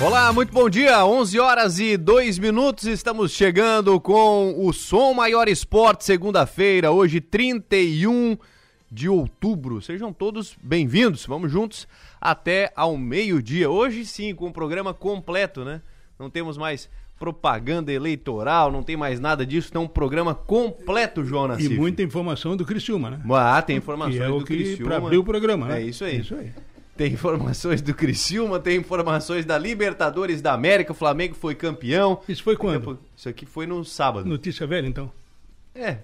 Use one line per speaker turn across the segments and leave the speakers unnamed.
Olá, muito bom dia. 11 horas e 2 minutos. Estamos chegando com o Som Maior Esporte, segunda-feira, hoje 31 de outubro. Sejam todos bem-vindos. Vamos juntos até ao meio-dia. Hoje sim, com o programa completo, né? Não temos mais propaganda eleitoral, não tem mais nada disso, tem um programa completo, Jonas.
E muita informação do Criciúma, né?
Ah, tem informações
que é o
do
que
Criciúma.
para abrir o programa, né?
É isso aí.
Isso aí.
Tem informações do Criciúma, tem informações da Libertadores da América, o Flamengo foi campeão.
Isso foi quando?
Isso aqui foi no sábado.
Notícia velha, então.
É,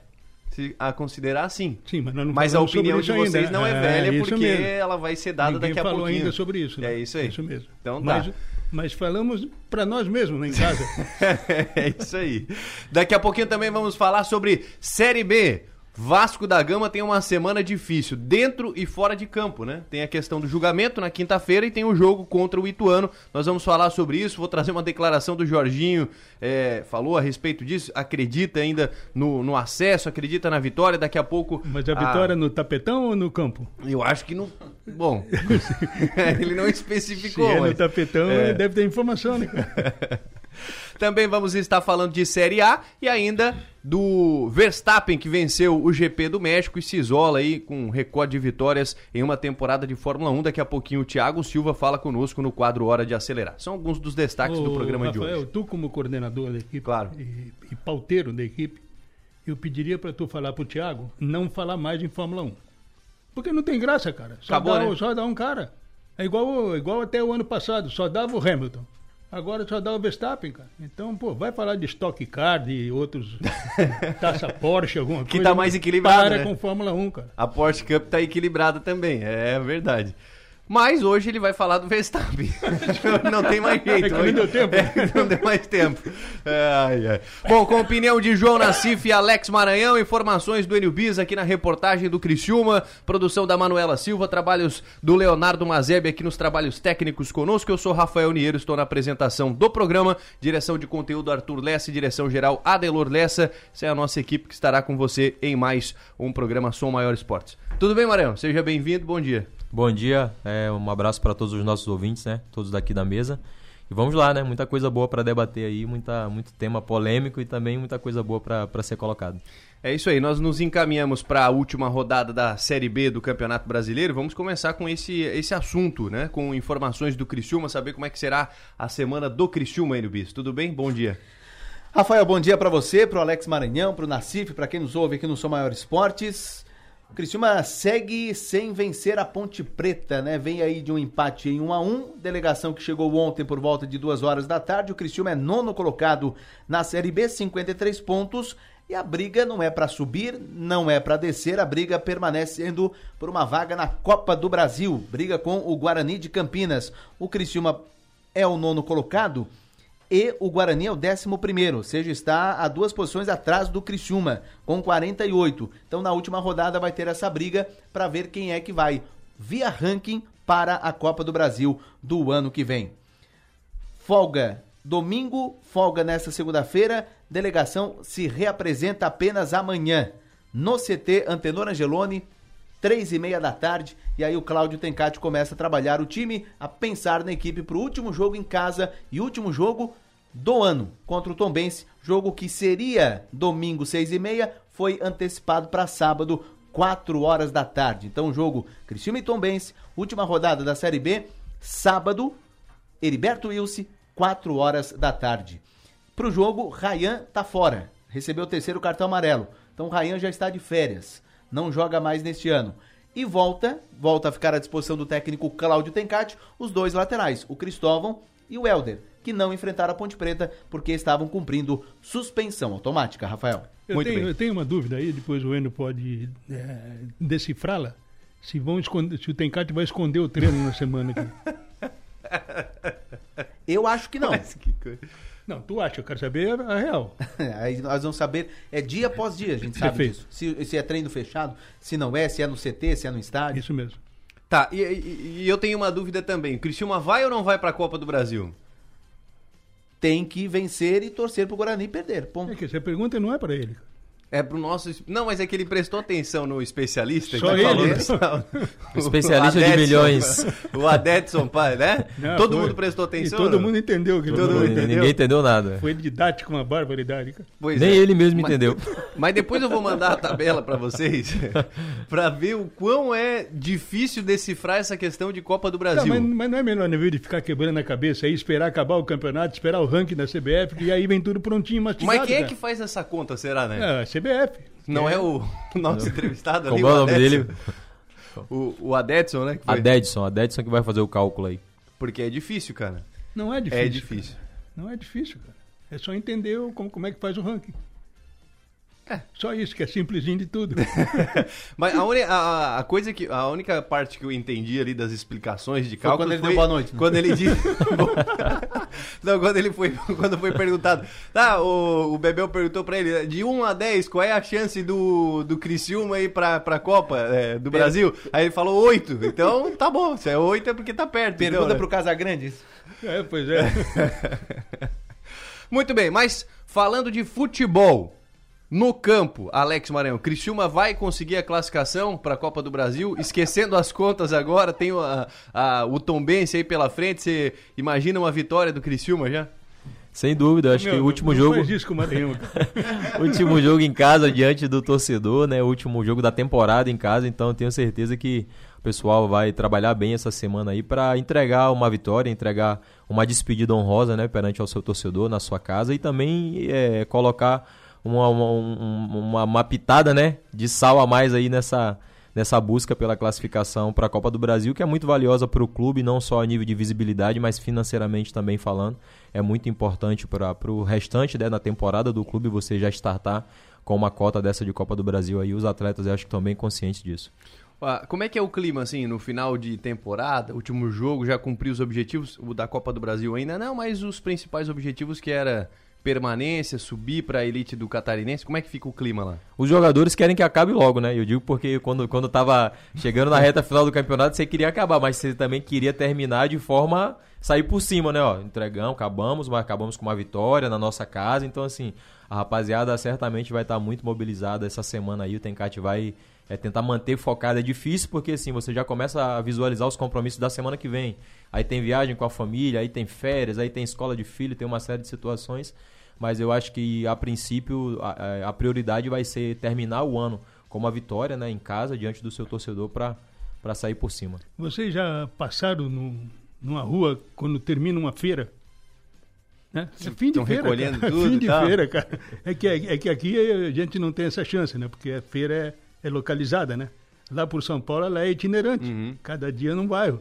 se a considerar sim.
Sim, mas nós não
Mas a opinião de vocês
ainda,
não é
né?
velha porque
mesmo.
ela vai ser dada
Ninguém
daqui a
falou
pouquinho.
ainda sobre isso. né?
É isso aí.
Isso mesmo.
Então tá.
mas, mas falamos para nós mesmos, né, em casa.
é isso aí. Daqui a pouquinho também vamos falar sobre Série B. Vasco da Gama tem uma semana difícil, dentro e fora de campo, né? Tem a questão do julgamento na quinta-feira e tem o jogo contra o Ituano. Nós vamos falar sobre isso. Vou trazer uma declaração do Jorginho, é, falou a respeito disso. Acredita ainda no, no acesso, acredita na vitória. Daqui a pouco.
Mas a vitória no tapetão ou no campo?
Eu acho que no. Bom, ele não especificou.
Se é no
mas-
tapetão,
É.
deve ter informação, né?
Também vamos estar falando de Série A e ainda do Verstappen que venceu o GP do México e se isola aí com um recorde de vitórias em uma temporada de Fórmula 1. Daqui a pouquinho o Thiago Silva fala conosco no quadro Hora de Acelerar. São alguns dos destaques do
Ô,
programa de
Rafael,
hoje.
tu como coordenador da equipe
Claro.
e, e pauteiro da equipe, eu pediria para tu falar pro Thiago não falar mais em Fórmula 1. Porque não tem graça, cara. Só,
Acabou,
dá,
né?
só dá um cara. É igual, igual até o ano passado, só dava o Hamilton. Agora só dá o Verstappen, cara. Então, pô, vai falar de Stock Car, de outros taça Porsche, alguma
Que
coisa.
tá mais equilibrado,
Para
né?
com Fórmula 1, cara.
A Porsche Cup tá equilibrada também, é verdade. Mas hoje ele vai falar do Verstappen. não tem mais jeito.
É não deu tempo.
É, não deu mais tempo. Ai, ai. Bom, com a opinião de João Nassif e Alex Maranhão, informações do Enio Bis aqui na reportagem do Criciúma, produção da Manuela Silva, trabalhos do Leonardo Mazeb aqui nos trabalhos técnicos conosco. Eu sou Rafael Niero, estou na apresentação do programa, direção de conteúdo Arthur Lessa e direção geral Adelor Lessa. Essa é a nossa equipe que estará com você em mais um programa Som Maior Esportes. Tudo bem, Maranhão? Seja bem-vindo, bom dia.
Bom dia, é, um abraço para todos os nossos ouvintes, né? Todos daqui da mesa. E vamos lá, né? Muita coisa boa para debater aí, muita, muito tema polêmico e também muita coisa boa para ser colocado.
É isso aí, nós nos encaminhamos para a última rodada da Série B do Campeonato Brasileiro. Vamos começar com esse, esse assunto, né? Com informações do Criciúma, saber como é que será a semana do Criciúma, Enio Bis. Tudo bem? Bom dia.
Rafael, bom dia pra você, pro Alex Maranhão, pro Nassif, pra quem nos ouve aqui no Sou Maior Esportes. Criciúma segue sem vencer a Ponte Preta, né? Vem aí de um empate em 1 a 1 delegação que chegou ontem por volta de 2 horas da tarde. O Criciúma é nono colocado na Série B, 53 pontos. E a briga não é pra subir, não é pra descer, a briga permanecendo por uma vaga na Copa do Brasil. Briga com o Guarani de Campinas. O Criciúma é o nono colocado e o Guarani é o décimo primeiro, ou seja, está a duas posições atrás do Criciúma, com 48. Então na última rodada vai ter essa briga para ver quem é que vai via ranking para a Copa do Brasil do ano que vem. Folga domingo, folga nesta segunda-feira, delegação se reapresenta apenas amanhã no CT Antenor Angeloni, três e meia da tarde, e aí o Cláudio Tencati começa a trabalhar o time, a pensar na equipe para o último jogo em casa e último jogo do ano contra o Tombense, jogo que seria domingo seis e meia, foi antecipado para sábado, 4 horas da tarde. Então o jogo Criciúma e Tombense, última rodada da Série B, sábado, Heriberto Wilson, 4 horas da tarde. Pro jogo, Rayan tá fora. Recebeu o terceiro cartão amarelo. Então o Rayan já está de férias. Não joga mais neste ano. E volta, volta a ficar à disposição do técnico Cláudio Tencati, os dois laterais, o Cristóvão e o Helder, que não enfrentaram a Ponte Preta porque estavam cumprindo suspensão automática, Rafael.
Eu,
Muito
tenho,
bem.
eu tenho uma dúvida aí, depois o Eno pode é, decifrá-la. Se, vão esconder, se o Tencate vai esconder o treino na semana aqui.
Eu acho que não.
Mas que coisa.
Não, tu acha? Eu quero saber a real.
Aí nós vamos saber, é dia após dia, a gente sabe
Perfeito.
disso. Se, se é treino fechado, se não é, se é no CT, se é no estádio.
Isso mesmo.
Tá, e, e- e eu tenho uma dúvida também. O Criciúma vai ou não vai para a Copa do Brasil?
Tem que vencer e torcer pro Guarani perder. Ponto.
É que essa pergunta não é para ele.
É pro nosso. Não, mas é que ele prestou atenção no especialista.
Só
que
ele,
falou
né?
desse-
O especialista de milhões.
O Adedson, pai, né?
Não,
todo
foi.
mundo prestou
E
atenção.
todo
né?
mundo entendeu. Que ele
Todo
falou.
mundo entendeu?
Ninguém entendeu nada.
Foi didático, uma barbaridade. cara.
Pois
Nem
é.
ele mesmo
Mas-
entendeu.
Mas depois eu vou mandar a tabela pra vocês pra ver o quão é difícil decifrar essa questão de Copa do
Não,
Brasil.
mas, mas não é melhor nível de ficar quebrando a cabeça aí, esperar acabar o campeonato, esperar o ranking da CBF, e aí vem tudo prontinho, mastigado.
Mas quem é que faz essa conta, será, né?
É, a CBF.
Não é o nosso entrevistado ali,
Como é o nome
Adedson?
dele?
O, o Adedson, né? que foi?
Adedson. Adedson que vai fazer o cálculo aí.
Porque é difícil, cara.
Não é difícil.
É difícil.
Não é difícil, cara. É só entender o- como, como é que faz o ranking.
É.
Só isso, que é simplesinho de tudo.
Mas a, uni- a- a coisa que. A única parte que eu entendi ali das explicações de
Foi
cálculo
quando ele deu boa noite, né?
Quando ele disse. Não, quando ele foi. Quando foi perguntado. Tá, o, o Bebel perguntou pra ele: de 1 a 10, qual é a chance do, do Criciúma ir pra, pra Copa é, do Brasil? Aí ele falou 8. Então tá bom. Se é 8 é porque tá perto.
Pergunta
então, né?
pro Casagrande isso.
é, pois é.
Muito bem, mas falando de futebol. No campo, Alex Maranhão, Criciúma vai conseguir a classificação para a Copa do Brasil? Esquecendo as contas agora, tem o, a, a- o Tombense aí pela frente. Você imagina uma vitória do Criciúma já?
Sem dúvida, acho que
Meu,
o último
não
jogo.
isso com o
último jogo em casa diante do torcedor, né? O último jogo da temporada em casa, então eu tenho certeza que o pessoal vai trabalhar bem essa semana aí para entregar uma vitória, entregar uma despedida honrosa, né, perante ao seu torcedor na sua casa e também é, colocar uma, uma, um- uma, uma pitada, né, de sal a mais aí nessa nessa busca pela classificação para a Copa do Brasil, que é muito valiosa para o clube, não só a nível de visibilidade, mas financeiramente também falando. É muito importante para o restante né, da temporada do clube você já startar com uma cota dessa de Copa do Brasil aí. Os atletas eu acho que estão bem conscientes disso.
Como é que é o clima, assim, no final de temporada, último jogo, já cumpriu os objetivos? O da Copa do Brasil ainda não, mas os principais objetivos que era permanência, subir para a elite do catarinense, como é que fica o clima lá?
Os jogadores querem que acabe logo, né? Eu digo porque quando, quando tava chegando na reta final do campeonato, você queria acabar, mas você também queria terminar de forma sair por cima, né? Ó, entregamos, acabamos, mas acabamos com uma vitória na nossa casa. Então, assim, a rapaziada certamente vai estar muito mobilizada essa semana aí. O Tencate vai é, tentar manter focado. É difícil porque, assim, você já começa a visualizar os compromissos da semana que vem. Aí tem viagem com a família, aí tem férias, aí tem escola de filho, tem uma série de situações mas eu acho que a princípio a, a prioridade vai ser terminar o ano com uma vitória né, em casa diante do seu torcedor para sair por cima.
Vocês já passaram no- numa rua quando termina uma feira? Né? É fim de feira.
recolhendo
cara.
tudo
fim de
tal.
feira, cara. É que, é que aqui a gente não tem essa chance, né? Porque a feira é, é localizada, né? Lá por São Paulo ela é itinerante.
Uhum.
Cada dia num bairro.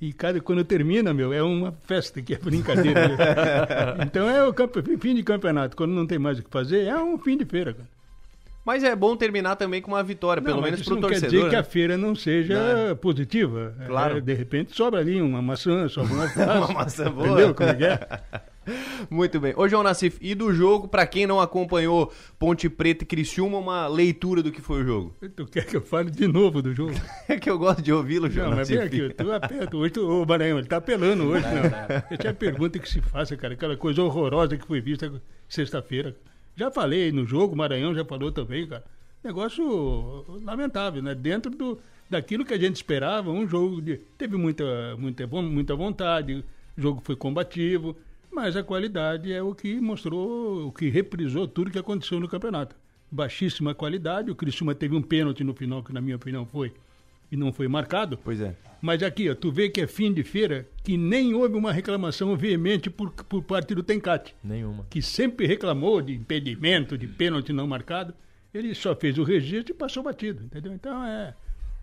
E cada, quando termina, meu, é uma festa, que é brincadeira. então é o fim de campeonato. Quando não tem mais o que fazer, é um fim de feira, cara.
Mas é bom terminar também com uma vitória, pelo
Não, mas
menos pro
não
torcedor.
quer dizer que
né?
a feira não seja positiva. É,
Claro.
de repente sobra ali uma maçã, sobra uma.
Uma maçã boa.
Entendeu como é que é?
Muito bem. Ô, João Nassif, e do jogo, pra quem não acompanhou Ponte Preta e Criciúma, uma leitura do que foi o jogo?
Tu quer que eu fale de novo do jogo?
É que eu gosto de ouvi-lo, João
Não, mas vem aqui, tu aperta hoje, tu, ô Maranhão, ele tá apelando hoje, não. Essa é a pergunta que se faça, cara, aquela coisa horrorosa que foi vista sexta-feira. Já falei no jogo, o Maranhão já falou também, cara. Negócio lamentável, né? Dentro do, daquilo que a gente esperava, um jogo de. Teve muita, muita, muita vontade, o jogo foi combativo, mas a qualidade é o que mostrou, o que reprisou tudo que aconteceu no campeonato. Baixíssima qualidade, o Criciúma teve um pênalti no final, que na minha opinião foi, e não foi marcado.
Pois é.
Mas aqui, ó, tu vê que é fim de feira, que nem houve uma reclamação veemente por, por parte do Tencate,
Nenhuma.
que sempre reclamou de impedimento, de pênalti não marcado. Ele só fez o registro e passou batido, entendeu? Então é.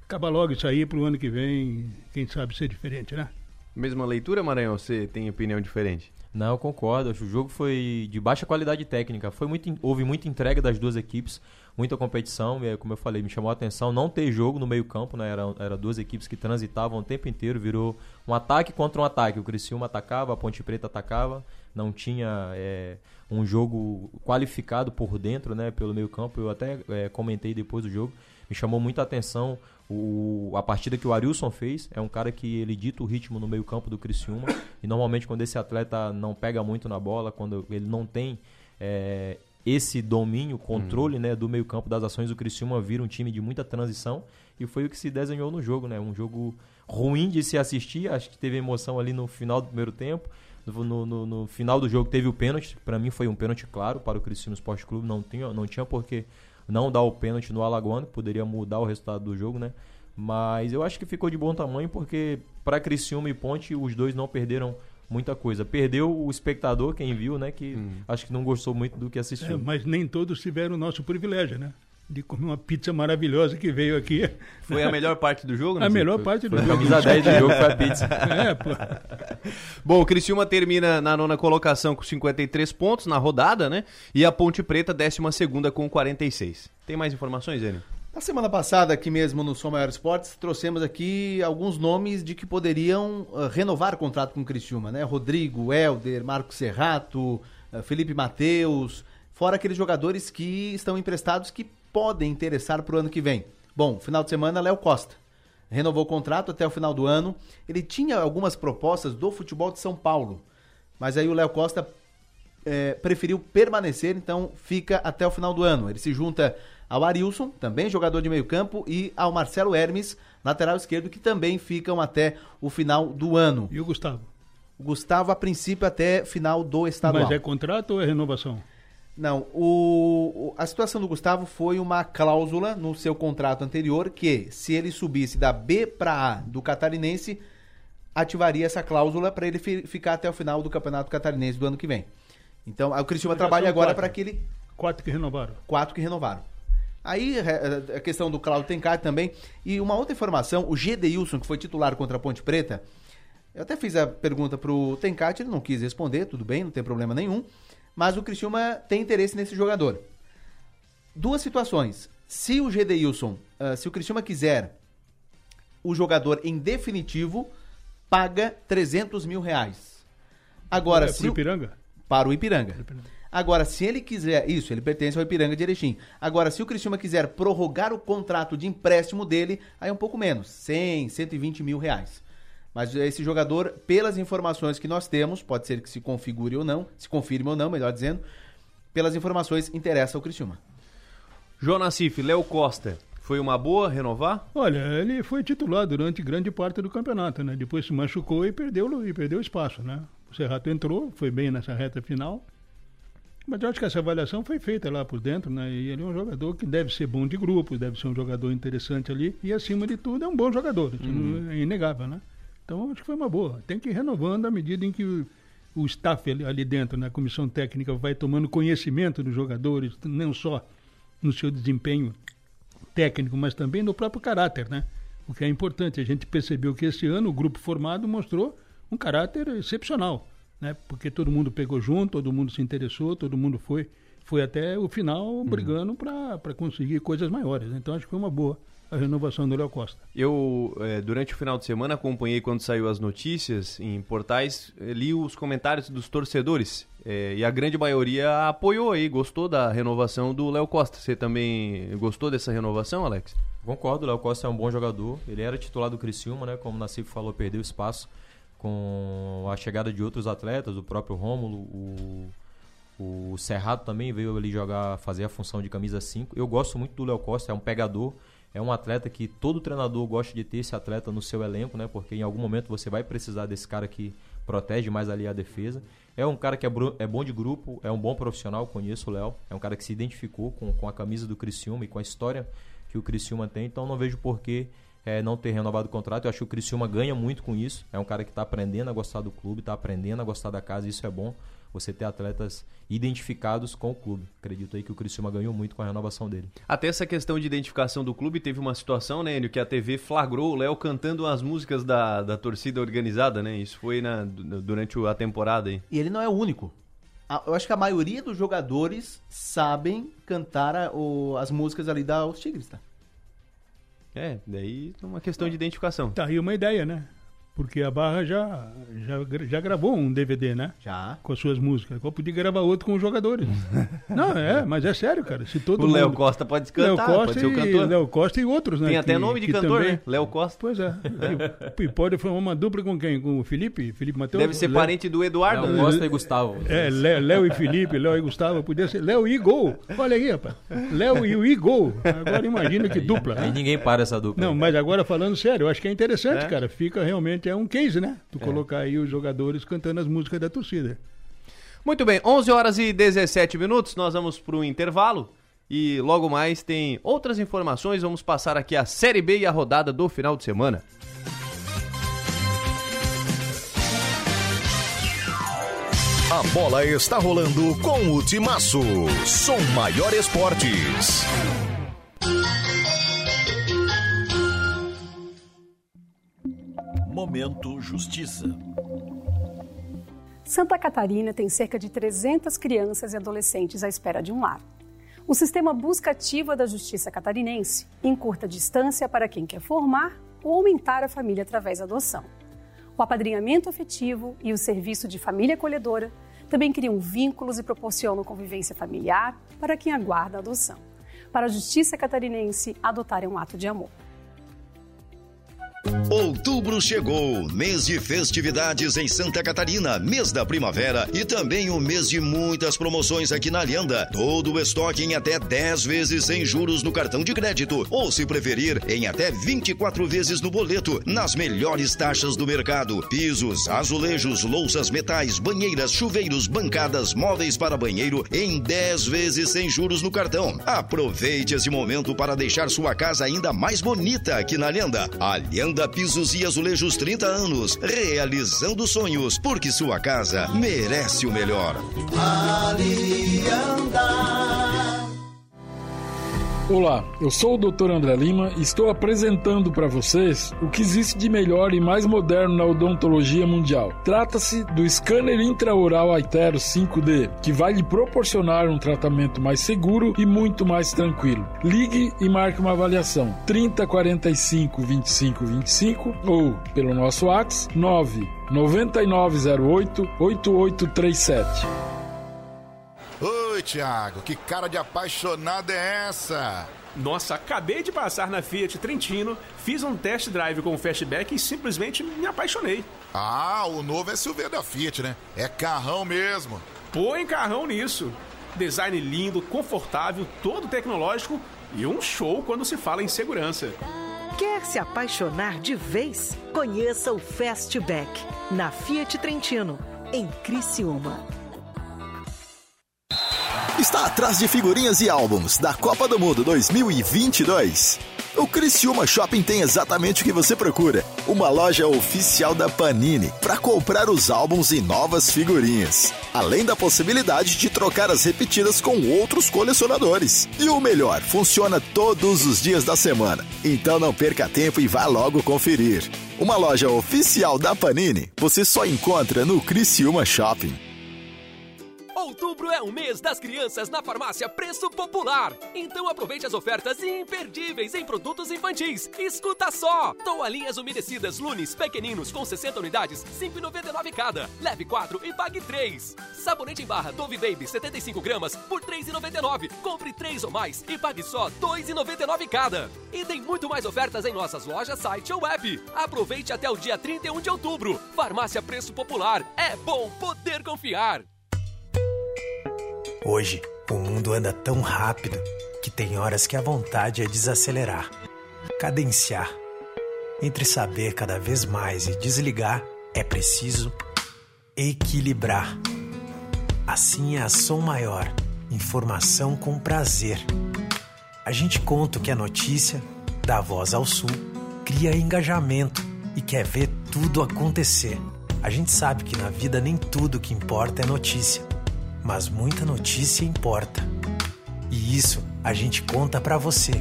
Acaba logo isso aí pro ano que vem, quem sabe ser diferente, né?
Mesma leitura, Maranhão? Você tem opinião diferente?
Não, eu concordo. O jogo foi de baixa qualidade técnica. Foi muito, houve muita entrega das duas equipes, muita competição. Como eu falei, me chamou a atenção não ter jogo no meio-campo, né? Era, era duas equipes que transitavam o tempo inteiro, virou um ataque contra um ataque. O Criciúma atacava, a Ponte Preta atacava, não tinha é, um jogo qualificado por dentro, né? Pelo meio-campo. Eu até é, comentei depois do jogo. Me chamou muita atenção o, a partida que o Arilson fez. É um cara que ele dita o ritmo no meio-campo do Criciúma. E normalmente quando esse atleta não pega muito na bola, quando ele não tem é, esse domínio, controle né, do meio campo das ações, o Criciúma vira um time de muita transição e foi o que se desenhou no jogo, né? Um jogo ruim de se assistir, acho que teve emoção ali no final do primeiro tempo. No, no, no final do jogo teve o pênalti, para mim foi um pênalti claro para o Criciúma Esporte Clube, não tinha, não tinha por que não dar o pênalti no Alagoano, que poderia mudar o resultado do jogo, né? Mas eu acho que ficou de bom tamanho porque para Criciúma e Ponte os dois não perderam muita coisa. Perdeu o espectador, quem viu, né? Que hum. acho que não gostou muito do que assistiu. É,
mas nem todos tiveram o nosso privilégio, né? De comer uma pizza maravilhosa que veio aqui.
Foi a melhor parte do jogo,
né? A melhor parte do
foi
jogo.
A camisa 10 do jogo foi a pizza. É,
pô. Bom, o Criciúma termina na nona colocação com 53 pontos na rodada, né? E a Ponte Preta, décima segunda com 46. Tem mais informações, Enio?
Na semana passada, aqui mesmo no Som Maior Esportes, trouxemos aqui alguns nomes de que poderiam uh, renovar o contrato com o Criciúma, né? Rodrigo, Helder, Marco Serrato, uh, Felipe Mateus, fora aqueles jogadores que estão emprestados que podem interessar para o ano que vem. Bom, final de semana, Léo Costa. Renovou o contrato até o final do ano. Ele tinha algumas propostas do futebol de São Paulo, mas aí o Léo Costa é, preferiu permanecer, então fica até o final do ano. Ele se junta ao Arilson, também jogador de meio campo, e ao Marcelo Hermes, lateral esquerdo, que também ficam até o final do ano.
E o Gustavo?
O Gustavo, a princípio, até final do estadual.
Mas é contrato ou é renovação?
Não, o, a situação do Gustavo foi uma cláusula no seu contrato anterior que, se ele subisse da B para A do Catarinense, ativaria essa cláusula para ele fi, ficar até o final do Campeonato Catarinense do ano que vem. Então, o Cristiano trabalha agora para que ele.
Quatro que renovaram.
Quatro que renovaram. Aí a questão do Claudio Tencati também. E uma outra informação: o Gedeilson, que foi titular contra a Ponte Preta, eu até fiz a pergunta pro Tencati, ele não quis responder, tudo bem, não tem problema nenhum mas o Criciúma tem interesse nesse jogador. Duas situações. Se o Gedeilson, uh, se o Criciúma quiser o jogador em definitivo, paga 300 mil reais. Agora,
é
se
o Ipiranga?
Para o Ipiranga. Agora, se ele quiser. Isso, ele pertence ao Ipiranga de Erechim. Agora, se o Criciúma quiser prorrogar o contrato de empréstimo dele, aí é um pouco menos 100, 120 mil reais. Mas esse jogador, pelas informações que nós temos, pode ser que se configure ou não, se confirme ou não, melhor dizendo, pelas informações, interessa ao Criciúma.
Jonas Cif, Léo Costa, foi uma boa renovar?
Olha, ele foi titular durante grande parte do campeonato, né? Depois se machucou e perdeu, e perdeu espaço, né? O Serrato entrou, foi bem nessa reta final. Mas eu acho que essa avaliação foi feita lá por dentro, né? E ele é um jogador que deve ser bom de grupos, deve ser um jogador interessante ali. E acima de tudo é um bom jogador, isso uhum. é inegável, né? Então acho que foi uma boa. Tem que ir renovando à medida em que o, o staff ali, ali dentro, na né, comissão técnica, vai tomando conhecimento dos jogadores, não só no seu desempenho técnico, mas também no próprio caráter, né? O que é importante, a gente percebeu que esse ano o grupo formado mostrou um caráter excepcional, né? Porque todo mundo pegou junto, todo mundo se interessou, todo mundo foi foi até o final uhum. brigando uhum. para conseguir coisas maiores. Então acho que foi uma boa a renovação do Léo Costa.
Eu, é, durante o final de semana, acompanhei quando saiu as notícias em portais, eh, li os comentários dos torcedores é, e a grande maioria apoiou aí, gostou da renovação do Léo Costa. Você também gostou dessa renovação, Alex?
Concordo, o Léo Costa é um bom jogador. Ele era titular do Criciúma, né? Como o Nacife falou, perdeu espaço com a chegada de outros atletas, o próprio Rômulo, o o Serrado também veio ali jogar, fazer a função de camisa 5. Eu gosto muito do Léo Costa, é um pegador. É um atleta que todo treinador gosta de ter esse atleta no seu elenco, né? Porque em algum momento você vai precisar desse cara que protege mais ali a defesa. É um cara que é, é bom de grupo, é um bom profissional, conheço o Léo. É um cara que se identificou com, com a camisa do Criciúma e com a história que o Criciúma tem. Então não vejo por que é, não ter renovado o contrato. Eu acho que o Criciúma ganha muito com isso. É um cara que está aprendendo a gostar do clube, está aprendendo a gostar da casa, isso é bom você ter atletas identificados com o clube. Acredito aí que o Criciúma ganhou muito com a renovação dele.
Até essa questão de identificação do clube, teve uma situação, né, Enio, que a TV flagrou o Léo cantando as músicas da, da torcida organizada, né? Isso foi na, durante a temporada aí.
E ele não é o único. Eu acho que a maioria dos jogadores sabem cantar a, o, as músicas ali da Os Tigres, tá?
É, daí é uma questão de identificação.
Tá aí uma ideia, né? Porque a Barra já, já, já gravou um DVD, né?
Já.
Com as suas músicas. Qual podia gravar outro com os jogadores? Não, é, mas é sério, cara. Se todo
O Léo
mundo-
Costa pode
Léo
cantar,
Costa
pode ser o
e
cantor.
Léo Costa e outros, né?
Tem até
que-
nome de cantor,
também-
né? Léo Costa.
Pois é. E, e pode formar uma dupla com quem? Com o Felipe? Felipe Matheus?
Deve ser
Léo-
parente do Eduardo,
Léo
né?
Costa e Gustavo.
É, Lé- Léo e Felipe, Léo e Gustavo, podia ser Léo e Gol. Olha aí, rapaz. Léo e o Igol. Agora imagina que dupla.
Aí ninguém para essa dupla.
Não, mas agora falando sério, eu acho que é interessante,
É?
cara. Fica realmente, é um case, né? Tu colocar aí os jogadores cantando as músicas da torcida.
Muito bem, 11 horas e 17 minutos, nós vamos para o intervalo e logo mais tem outras informações. Vamos passar aqui a Série B e a rodada do final de semana.
A bola está rolando com o Timaço. Som Maior Esportes.
Momento Justiça.
Santa Catarina tem cerca de 300 crianças e adolescentes à espera de um lar. O sistema Busca Ativa da Justiça Catarinense encurta distância para quem quer formar ou aumentar a família através da adoção. O apadrinhamento afetivo e o serviço de família acolhedora também criam vínculos e proporcionam convivência familiar para quem aguarda a adoção. Para a Justiça Catarinense, adotar é um ato de amor.
Outubro chegou, mês de festividades em Santa Catarina, mês da primavera e também um mês de muitas promoções aqui na Alianda. Todo o estoque em até 10 vezes sem juros no cartão de crédito, ou se preferir, em até 24 vezes no boleto, nas melhores taxas do mercado. Pisos, azulejos, louças, metais, banheiras, chuveiros, bancadas, móveis para banheiro em 10 vezes sem juros no cartão. Aproveite esse momento para deixar sua casa ainda mais bonita aqui na Alianda. Alianda Pisos e Azulejos 30 anos, realizando sonhos, porque sua casa merece o melhor.
Olá, eu sou o Dr. André Lima e estou apresentando para vocês o que existe de melhor e mais moderno na odontologia mundial. Trata-se do scanner intraoral Aitero 5D, que vai lhe proporcionar um tratamento mais seguro e muito mais tranquilo. Ligue e marque uma avaliação 30 45 25 25 ou pelo nosso WhatsApp 9 9908 8837.
Oi, Thiago, que cara de apaixonado é essa?
Nossa, acabei de passar na Fiat Trentino, fiz um test drive com o Fastback e simplesmente me apaixonei.
Ah, o novo SUV da Fiat, né? É carrão mesmo.
Põe carrão nisso. Design lindo, confortável, todo tecnológico e um show quando se fala em segurança.
Quer se apaixonar de vez? Conheça o Fastback na Fiat Trentino, em Criciúma.
Está atrás de figurinhas e álbuns da Copa do Mundo 2022. O Criciúma Shopping tem exatamente o que você procura. Uma loja oficial da Panini para comprar os álbuns e novas figurinhas. Além da possibilidade de trocar as repetidas com outros colecionadores. E o melhor, funciona todos os dias da semana. Então não perca tempo e vá logo conferir. Uma loja oficial da Panini você só encontra no Criciúma Shopping.
Outubro é o mês das crianças na farmácia Preço Popular. Então aproveite as ofertas imperdíveis em produtos infantis. Escuta só! Toalhinhas umedecidas Lunes pequeninos com 60 unidades, 5,99 cada. Leve 4 e pague 3. Sabonete em barra Dove Baby 75 gramas por 3,99. Compre 3 ou mais e pague só 2,99 cada. E tem muito mais ofertas em nossas lojas, site ou app. Aproveite até o dia 31 de outubro. Farmácia Preço Popular. É bom poder confiar.
Hoje, o mundo anda tão rápido que tem horas que a vontade é desacelerar, cadenciar. Entre saber cada vez mais e desligar, é preciso equilibrar. Assim é a Som Maior, informação com prazer. A gente conta o que é notícia, dá voz ao sul, cria engajamento e quer ver tudo acontecer. A gente sabe que na vida nem tudo que importa é notícia mas muita notícia importa. E isso a gente conta para você.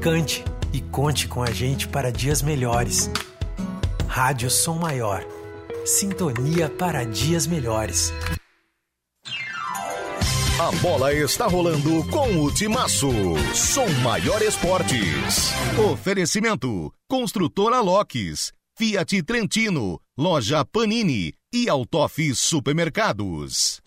Cante e conte com a gente para dias melhores. Rádio Som Maior. Sintonia para dias melhores.
A bola está rolando com o Timaço. Som Maior Esportes. Oferecimento. Construtora Locks.
Fiat Trentino, Loja Panini e Autofi Supermercados.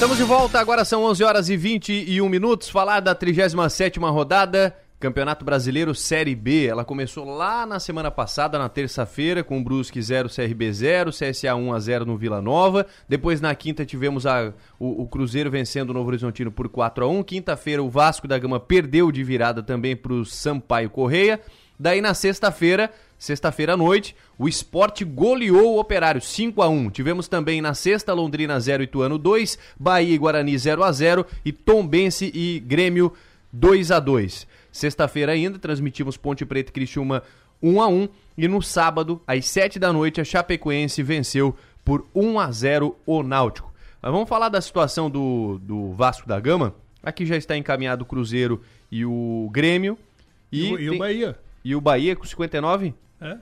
Estamos de volta, agora são 11 horas e 21 minutos. Falar da 37ª rodada, Campeonato Brasileiro Série B. Ela começou lá na semana passada, na terça-feira, com o Brusque 0, CRB 0, CSA 1 a 0 no Vila Nova. Depois, na quinta, tivemos a, o, o Cruzeiro vencendo o Novo Horizontino por 4 a 1 Quinta-feira, o Vasco da Gama perdeu de virada também para o Sampaio Correia. Daí, na sexta-feira, Sexta-feira à noite, o Sport goleou o Operário 5 a 1. Tivemos também na sexta Londrina 0 Ituano 2, Bahia e Guarani 0 a 0 e Tombense e Grêmio 2 a 2. Sexta-feira ainda transmitimos Ponte Preta e Criciúma 1 a 1 e no sábado às 7 da noite a Chapecoense venceu por 1 a 0 o Náutico. Mas vamos falar da situação do, do Vasco da Gama. Aqui já está encaminhado o Cruzeiro e o Grêmio.
E, o, e o Bahia.
E o Bahia com 59?
É?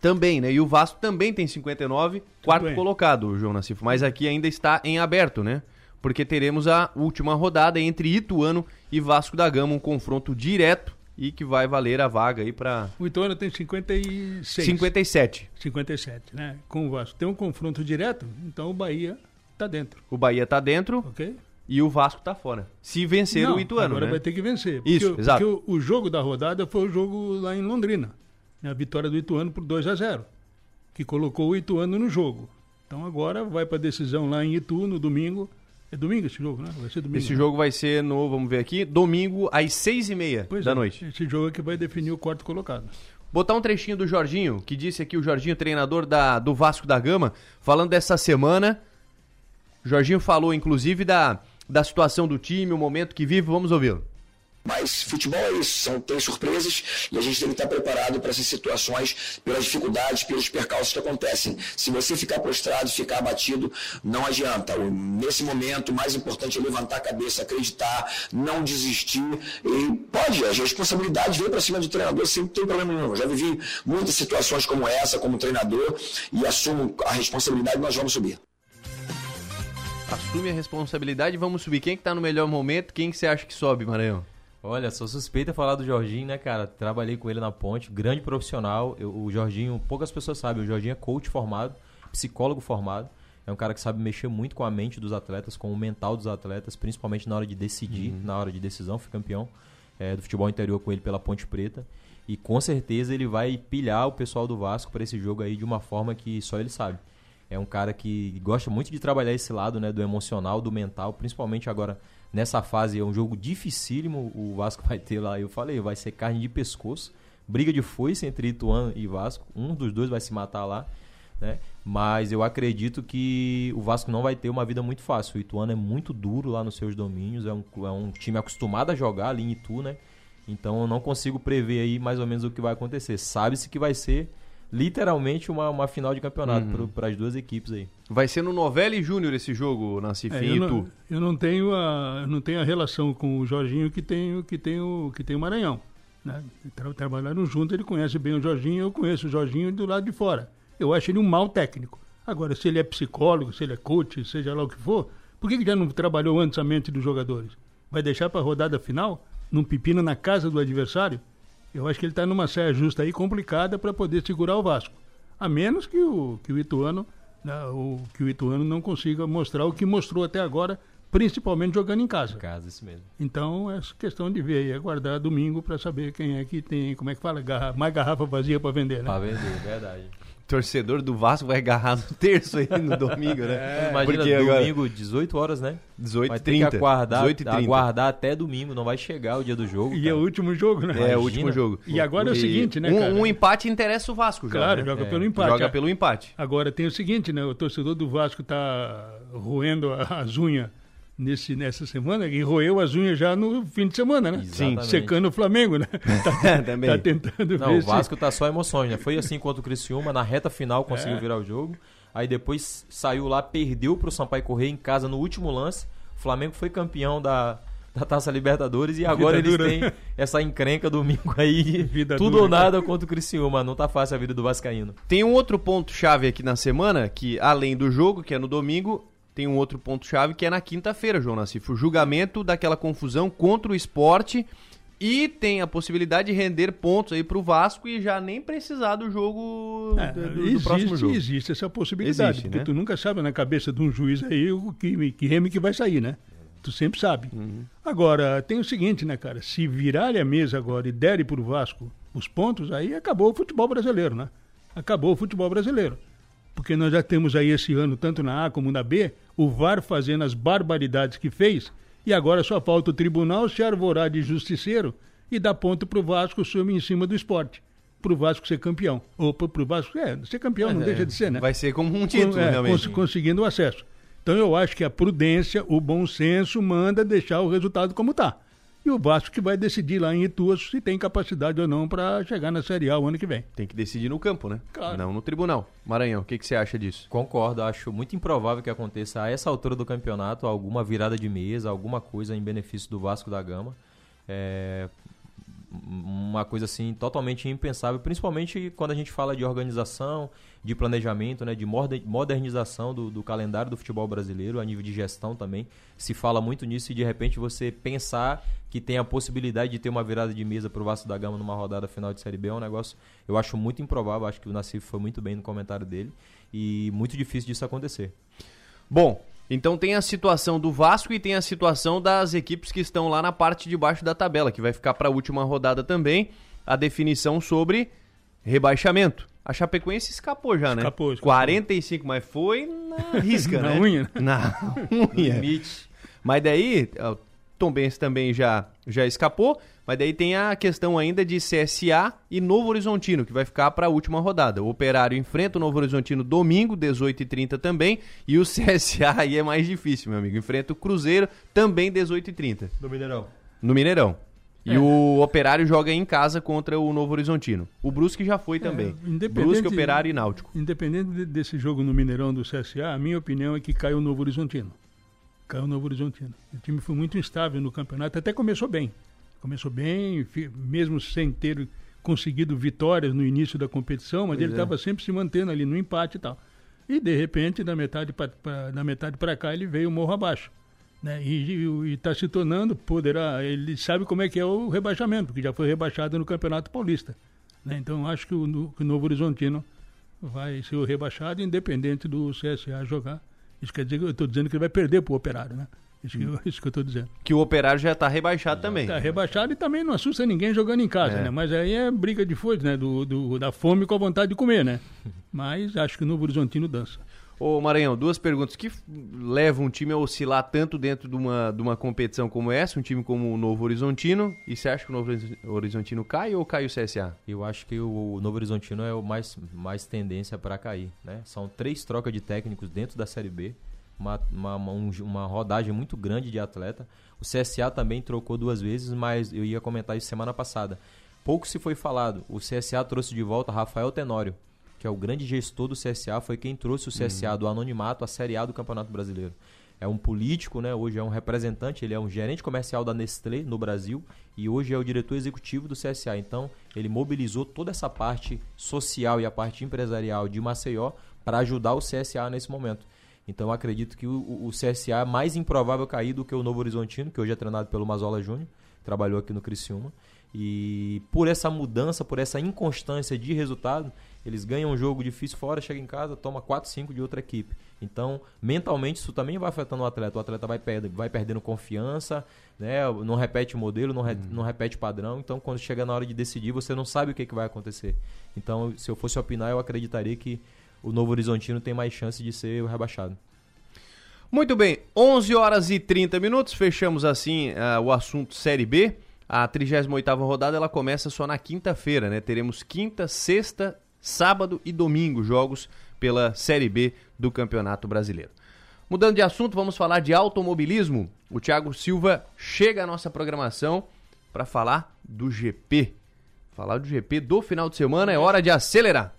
Também, né? E o Vasco também tem 59, quarto
bem.
colocado, João Nassif. Mas aqui ainda está em aberto, né? Porque teremos a última rodada entre Ituano e Vasco da Gama, um confronto direto e que vai valer a vaga aí para
O Ituano tem 56.
57.
57, né? Com o Vasco. Tem um confronto direto, então o Bahia tá dentro.
O Bahia tá dentro
Ok?
e o Vasco tá fora. Se vencer
Não,
o Ituano,
agora
né?
vai ter que vencer.
Isso,
porque,
exato.
Porque o, o jogo da rodada foi o jogo lá em Londrina. A vitória do Ituano por 2 a 0 que colocou o Ituano no jogo. Então agora vai para decisão lá em Itu no domingo. É domingo esse jogo, né? Vai ser domingo.
Esse
né?
jogo vai ser no, vamos ver aqui, domingo às seis e meia
Pois
da
é,
noite.
Esse jogo é que vai definir o quarto colocado.
Botar um trechinho do Jorginho, que disse aqui o Jorginho, treinador da, do Vasco da Gama, falando dessa semana. O Jorginho falou, inclusive, da, da situação do time, o momento que vive. Vamos ouvi-lo.
Mas futebol é isso, são, tem surpresas e a gente tem que estar preparado para essas situações, pelas dificuldades, pelos percalços que acontecem. Se você ficar prostrado, ficar abatido, não adianta. Nesse momento, o mais importante é levantar a cabeça, acreditar, não desistir. E pode, as responsabilidades vêm para cima do treinador, sempre tem problema nenhum. Já vivi muitas situações como essa, como treinador, e assumo a responsabilidade nós vamos subir.
Assume a responsabilidade vamos subir. Quem que tá no melhor momento? Quem que você acha que sobe, Maranhão?
Olha, sou suspeita falar do Jorginho, né, cara? Trabalhei com ele na ponte, grande profissional. Eu- o Jorginho, poucas pessoas sabem, o Jorginho é coach formado, psicólogo formado. É um cara que sabe mexer muito com a mente dos atletas, com o mental dos atletas, principalmente na hora de decidir, na hora de decisão. Fui campeão é, do futebol interior com ele pela Ponte Preta. E com certeza ele vai pilhar o pessoal do Vasco para esse jogo aí de uma forma que só ele sabe. É um cara que gosta muito de trabalhar esse lado, né, do emocional, do mental, principalmente agora nessa fase é um jogo dificílimo, o Vasco vai ter lá, eu falei, vai ser carne de pescoço, briga de foice entre Ituano e Vasco, um dos dois vai se matar lá, né? Mas eu acredito que o Vasco não vai ter uma vida muito fácil. O Ituano é muito duro lá nos seus domínios, é um, é um time acostumado a jogar ali em Itu, né? Então eu não consigo prever aí mais ou menos o que vai acontecer. Sabe-se que vai ser literalmente uma, uma final de campeonato
Uhum.
para as duas equipes aí.
Vai ser no Novelli Júnior esse jogo, Nassif,
É, eu,
Itu.
não, eu não tenho a eu não tenho a relação com o Jorginho que tem o- que tem o que tem o Maranhão, né? Tra trabalharam junto, ele conhece bem o Jorginho, eu conheço o Jorginho do lado de fora. Eu acho ele um mau técnico. Agora, se ele é psicólogo, se ele é coach, seja lá o que for, por que, que já não trabalhou antes a mente dos jogadores? Vai deixar para a rodada final, num pepino na casa do adversário? Eu acho que ele está numa saia justa aí complicada para poder segurar o Vasco. A menos que o, que o Ituano né, o, que o Ituano não consiga mostrar o que mostrou até agora, principalmente jogando em casa.
Casa, isso mesmo.
Então, é questão de ver aí, aguardar domingo para saber quem é que tem, como é que fala, garra- mais garrafa vazia para vender, né?
Pra vender, verdade.
Torcedor do Vasco vai agarrar no terço aí no domingo, né?
É, Imagina,
Porque agora-
domingo, 18 horas, né?
18
Vai ter que
30,
aguardar,
18 e 30.
aguardar até domingo, não vai chegar o dia do jogo.
E é o último jogo, né?
É, o
Imagina.
último jogo.
E agora é o seguinte, né,
um,
cara?
um empate interessa o Vasco, já,
Claro,
né?
joga
É,
pelo empate.
Joga pelo empate.
Agora tem o seguinte, né? O torcedor do Vasco tá roendo a- as unhas nesse, nessa semana e roeu as unhas já no fim de semana, né?
Exatamente.
Secando o Flamengo, né? Tá,
Também.
tá tentando
Não,
ver
o
se-
Vasco tá só emoções, né? Foi assim contra o Criciúma, na reta final conseguiu
É.
virar o jogo. Aí depois saiu lá, perdeu pro Sampaio Correia em casa no último lance. O Flamengo foi campeão da, da Taça Libertadores e agora
Vida
eles
dura.
têm essa encrenca domingo aí.
Vida
tudo
dura,
ou nada contra o Criciúma. Não tá fácil a vida do Vascaíno.
Tem um outro ponto chave aqui na semana, que além do jogo, que é no domingo, tem um outro ponto-chave que é na quinta-feira, João Nassif. O julgamento daquela confusão contra o esporte e tem a possibilidade de render pontos aí pro Vasco e já nem precisar do jogo
É,
do, do
existe,
próximo jogo.
existe essa possibilidade,
Existe,
porque
né?
tu nunca sabe na cabeça de um juiz aí o que, que reme que vai sair, né? Tu sempre sabe.
Uhum.
Agora, tem o seguinte, né, cara? Se virarem a mesa agora e derem pro Vasco os pontos, aí acabou o futebol brasileiro, né? Acabou o futebol brasileiro. Porque nós já temos aí esse ano, tanto na A como na B, o VAR fazendo as barbaridades que fez, e agora só falta o tribunal se arvorar de justiceiro e dar ponto pro Vasco sobre em cima do esporte. Pro Vasco ser campeão. Ou pro, pro Vasco, é, ser campeão
Mas
não
é,
deixa de ser, né?
vai ser como um título,
é,
realmente.
cons- conseguindo o acesso. Então eu acho que a prudência, o bom senso manda deixar o resultado como está. E o Vasco que vai decidir lá em Ituas se tem capacidade ou não para chegar na Série A o ano que vem.
Tem que decidir no campo, né?
Claro.
Não no tribunal. Maranhão, o que, que você acha disso?
Concordo, acho muito improvável que aconteça a essa altura do campeonato alguma virada de mesa, alguma coisa em benefício do Vasco da Gama. É uma coisa assim totalmente impensável, principalmente quando a gente fala de organização, de planejamento, né, de modernização do, do calendário do futebol brasileiro, a nível de gestão também. Se fala muito nisso e de repente você pensar que tem a possibilidade de ter uma virada de mesa para o Vasco da Gama numa rodada final de Série B é um negócio, eu acho muito improvável, acho que o Nassif foi muito bem no comentário dele e muito difícil disso acontecer.
Bom, então tem a situação do Vasco e tem a situação das equipes que estão lá na parte de baixo da tabela, que vai ficar para a última rodada também, a definição sobre rebaixamento. A Chapecoense escapou já, né?
Escapou, escapou.
45, mas foi na risca,
Na
né?
unha, né?
Na unha.
Limite.
Mas daí, ó, Tom Benz também já, já escapou, mas daí tem a questão ainda de CSA e Novo Horizontino, que vai ficar para a última rodada. O Operário enfrenta o Novo Horizontino domingo, 18h30 também, e o CSA aí é mais difícil, meu amigo. Enfrenta o Cruzeiro também, 18h30,
Do Mineirão.
no Mineirão. E
É.
o Operário joga em casa contra o Novo Horizontino. O Brusque já foi também.
É, independente-
Brusque, Operário e Náutico.
Independente de- desse jogo no Mineirão do CSA, a minha opinião é que caiu o Novo Horizontino. Caiu o Novo Horizontino. O time foi muito instável no campeonato, até começou bem. Começou bem, mesmo sem ter conseguido vitórias no início da competição, mas
Pois
ele
é.
estava sempre se mantendo ali no empate e tal. E de repente, da metade para da metade para cá, ele veio morro abaixo. Né? E está se tornando, poderá, ele sabe como é que é o rebaixamento, porque já foi rebaixado no Campeonato Paulista. né? Então acho que o, que o Novo Horizontino vai ser o rebaixado, independente do CSA jogar. Isso quer dizer que eu estou dizendo que ele vai perder para o Operário, né? Isso que, eu- isso que eu estou dizendo.
Que o Operário já tá rebaixado também.
Está rebaixado e também não assusta ninguém jogando em casa,
É.
né? Mas aí é briga de foice, né? Do, do- da fome com a vontade de comer, né? Mas acho que o Novo Horizontino dança.
Ô Maranhão, duas perguntas. O que leva um time a oscilar tanto dentro de uma, de uma competição como essa, um time como o Novo Horizontino? E você acha que o Novo Horiz- Horizontino cai ou cai o CSA?
Eu acho que o Novo Horizontino é o mais, mais tendência para cair. Né? São três trocas de técnicos dentro da Série B, uma, uma, um- uma rodagem muito grande de atleta. O CSA também trocou duas vezes, mas eu ia comentar isso semana passada. Pouco se foi falado. O CSA trouxe de volta Rafael Tenório, que é o grande gestor do CSA, foi quem trouxe o CSA do anonimato à Série A do Campeonato Brasileiro. É um político, né? Hoje é um representante, ele é um gerente comercial da Nestlé no Brasil e hoje é o diretor executivo do CSA. Então, ele mobilizou toda essa parte social e a parte empresarial de Maceió para ajudar o CSA nesse momento. Então, eu acredito que o, o- o CSA é mais improvável cair do que o Novo Horizontino, que hoje é treinado pelo Mazola Júnior, trabalhou aqui no Criciúma. E por essa mudança, por essa inconstância de resultado, eles ganham um jogo difícil fora, chega em casa, toma 4, 5 de outra equipe. Então, mentalmente, isso também vai afetando o atleta. O atleta vai, perde, vai perdendo confiança, né? não repete o modelo, não, re- não repete padrão. Então, quando chega na hora de decidir, você não sabe o que, que vai acontecer. Então, se eu fosse opinar, eu acreditaria que o Novo Horizontino tem mais chance de ser rebaixado.
Muito bem, 11 horas e 30 minutos, fechamos assim ah, o assunto Série B. A 38ª rodada ela começa só na quinta-feira, né? Teremos quinta, sexta, sábado e domingo jogos pela Série B do Campeonato Brasileiro. Mudando de assunto, vamos falar de automobilismo. O Thiago Silva chega à nossa programação para falar do GP. Falar do GP do final de semana é hora de acelerar.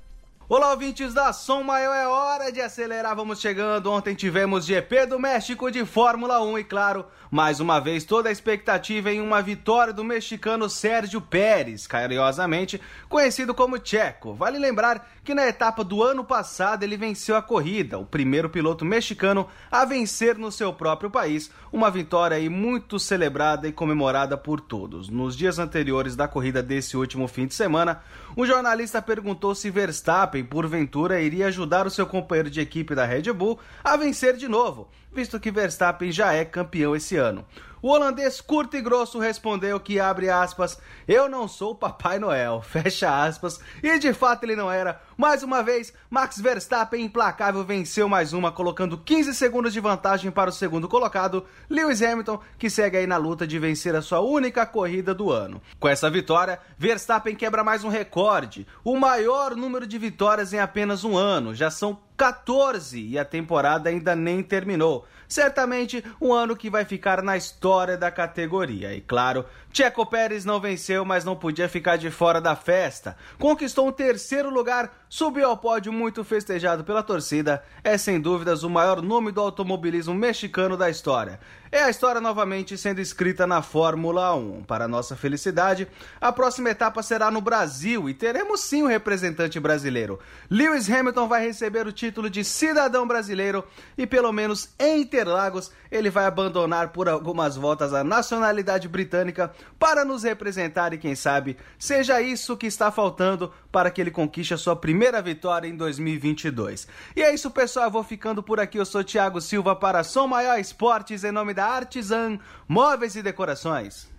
Olá, ouvintes da Som Maior, é hora de acelerar, vamos chegando. Ontem tivemos GP do México de Fórmula 1 e, claro, mais uma vez toda a expectativa em uma vitória do mexicano Sérgio Pérez, carinhosamente conhecido como Checo. Vale lembrar que na etapa do ano passado ele venceu a corrida, o primeiro piloto mexicano a vencer no seu próprio país, uma vitória aí muito celebrada e comemorada por todos. Nos dias anteriores da corrida desse último fim de semana, um jornalista perguntou se Verstappen, porventura, iria ajudar o seu companheiro de equipe da Red Bull a vencer de novo, visto que Verstappen já é campeão esse ano. O holandês curto e grosso respondeu que, abre aspas, eu não sou Papai Noel, fecha aspas, e de fato ele não era. Mais uma vez, Max Verstappen implacável venceu mais uma, colocando 15 segundos de vantagem para o segundo colocado, Lewis Hamilton, que segue aí na luta de vencer a sua única corrida do ano. Com essa vitória, Verstappen quebra mais um recorde, o maior número de vitórias em apenas um ano, já são 14 e a temporada ainda nem terminou. Certamente um ano que vai ficar na história da categoria. E claro, Checo Pérez não venceu, mas não podia ficar de fora da festa. Conquistou um terceiro lugar, subiu ao pódio muito festejado pela torcida. É sem dúvidas o maior nome do automobilismo mexicano da história. É a história novamente sendo escrita na Fórmula 1. Para nossa felicidade, a próxima etapa será no Brasil e teremos sim um representante brasileiro. Lewis Hamilton vai receber o título de cidadão brasileiro e, pelo menos em Interlagos, ele vai abandonar por algumas voltas a nacionalidade britânica para nos representar e, quem sabe, seja isso que está faltando para que ele conquiste a sua primeira vitória em 2022. E é isso, pessoal. Eu vou ficando por aqui. Eu sou Thiago Silva para Som Maior Esportes em nome da Artisan Móveis e Decorações.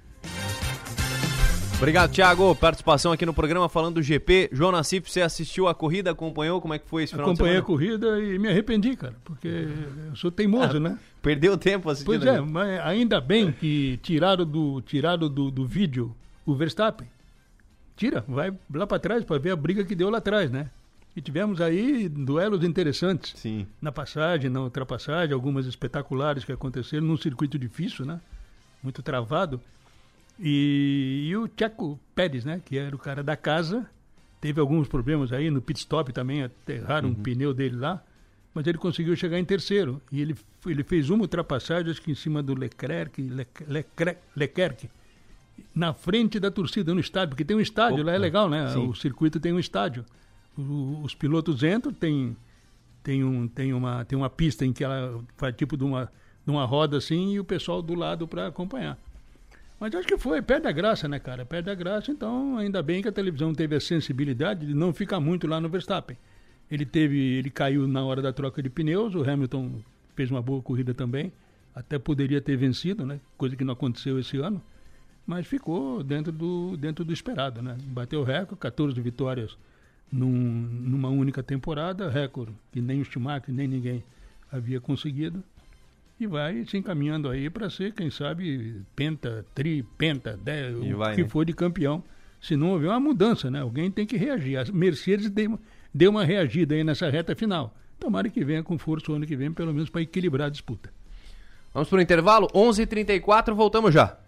Obrigado, Thiago. Participação aqui no programa falando do GP. João Nassif, você assistiu a corrida, acompanhou? Como é que foi esse final
Acompanhei a corrida e me arrependi, cara, porque eu sou teimoso,
Ah,
né?
Perdeu tempo assistindo.
Pois é, mas ainda bem que tiraram do, tiraram do, do vídeo o Verstappen. Tira, vai lá para trás para ver a briga que deu lá atrás, né? E tivemos aí duelos interessantes.
Sim.
Na passagem, na ultrapassagem, algumas espetaculares que aconteceram num circuito difícil, né? Muito travado. E, e o Checo Pérez, né? Que era o cara da casa, teve alguns problemas aí no pit stop também, aterraram um pneu dele lá, mas ele conseguiu chegar em terceiro. E ele, ele fez uma ultrapassagem, acho que em cima do Leclerc, Lec- Leclerc, Leclerc na frente da torcida, no estádio, porque tem um estádio, lá é legal, né?
Sim.
O circuito tem um estádio. O- os pilotos entram, tem, tem, um, tem, uma, tem uma pista em que ela faz tipo de uma, de uma roda assim e o pessoal do lado para acompanhar. Mas acho que foi, perde a graça, né, cara? Perde a graça, então ainda bem que a televisão teve a sensibilidade de não ficar muito lá no Verstappen. Ele teve, ele caiu na hora da troca de pneus, o Hamilton fez uma boa corrida também, até poderia ter vencido, né? Coisa que não aconteceu esse ano, mas ficou dentro do, dentro do esperado, né? Bateu o recorde, 14 vitórias num, numa única temporada, recorde que nem o Schumacher nem ninguém havia conseguido e vai se encaminhando aí para ser, quem sabe, penta, tri, penta, dez,
E
o
vai,
que
né?
for de campeão. Se não houver uma mudança, né? Alguém tem que reagir. A Mercedes deu, deu uma reagida aí nessa reta final. Tomara que venha com força o ano que vem, pelo menos para equilibrar a disputa.
Vamos pro intervalo, 11 h 34 voltamos já.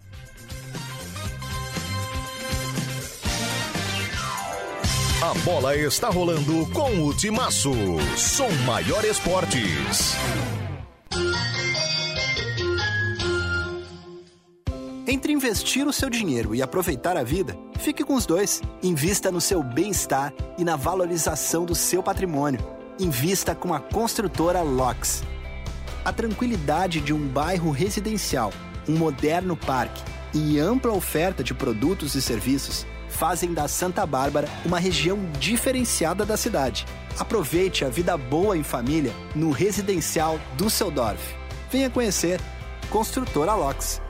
A bola está rolando com o Timaço. Som Maior Esportes.
Entre investir o seu dinheiro e aproveitar a vida, fique com os dois. Invista no seu bem-estar e na valorização do seu patrimônio. Invista com a construtora LOX. A tranquilidade de um bairro residencial, um moderno parque e ampla oferta de produtos e serviços fazem da Santa Bárbara uma região diferenciada da cidade. Aproveite a vida boa em família no residencial Düsseldorf. Venha conhecer Construtora LOX.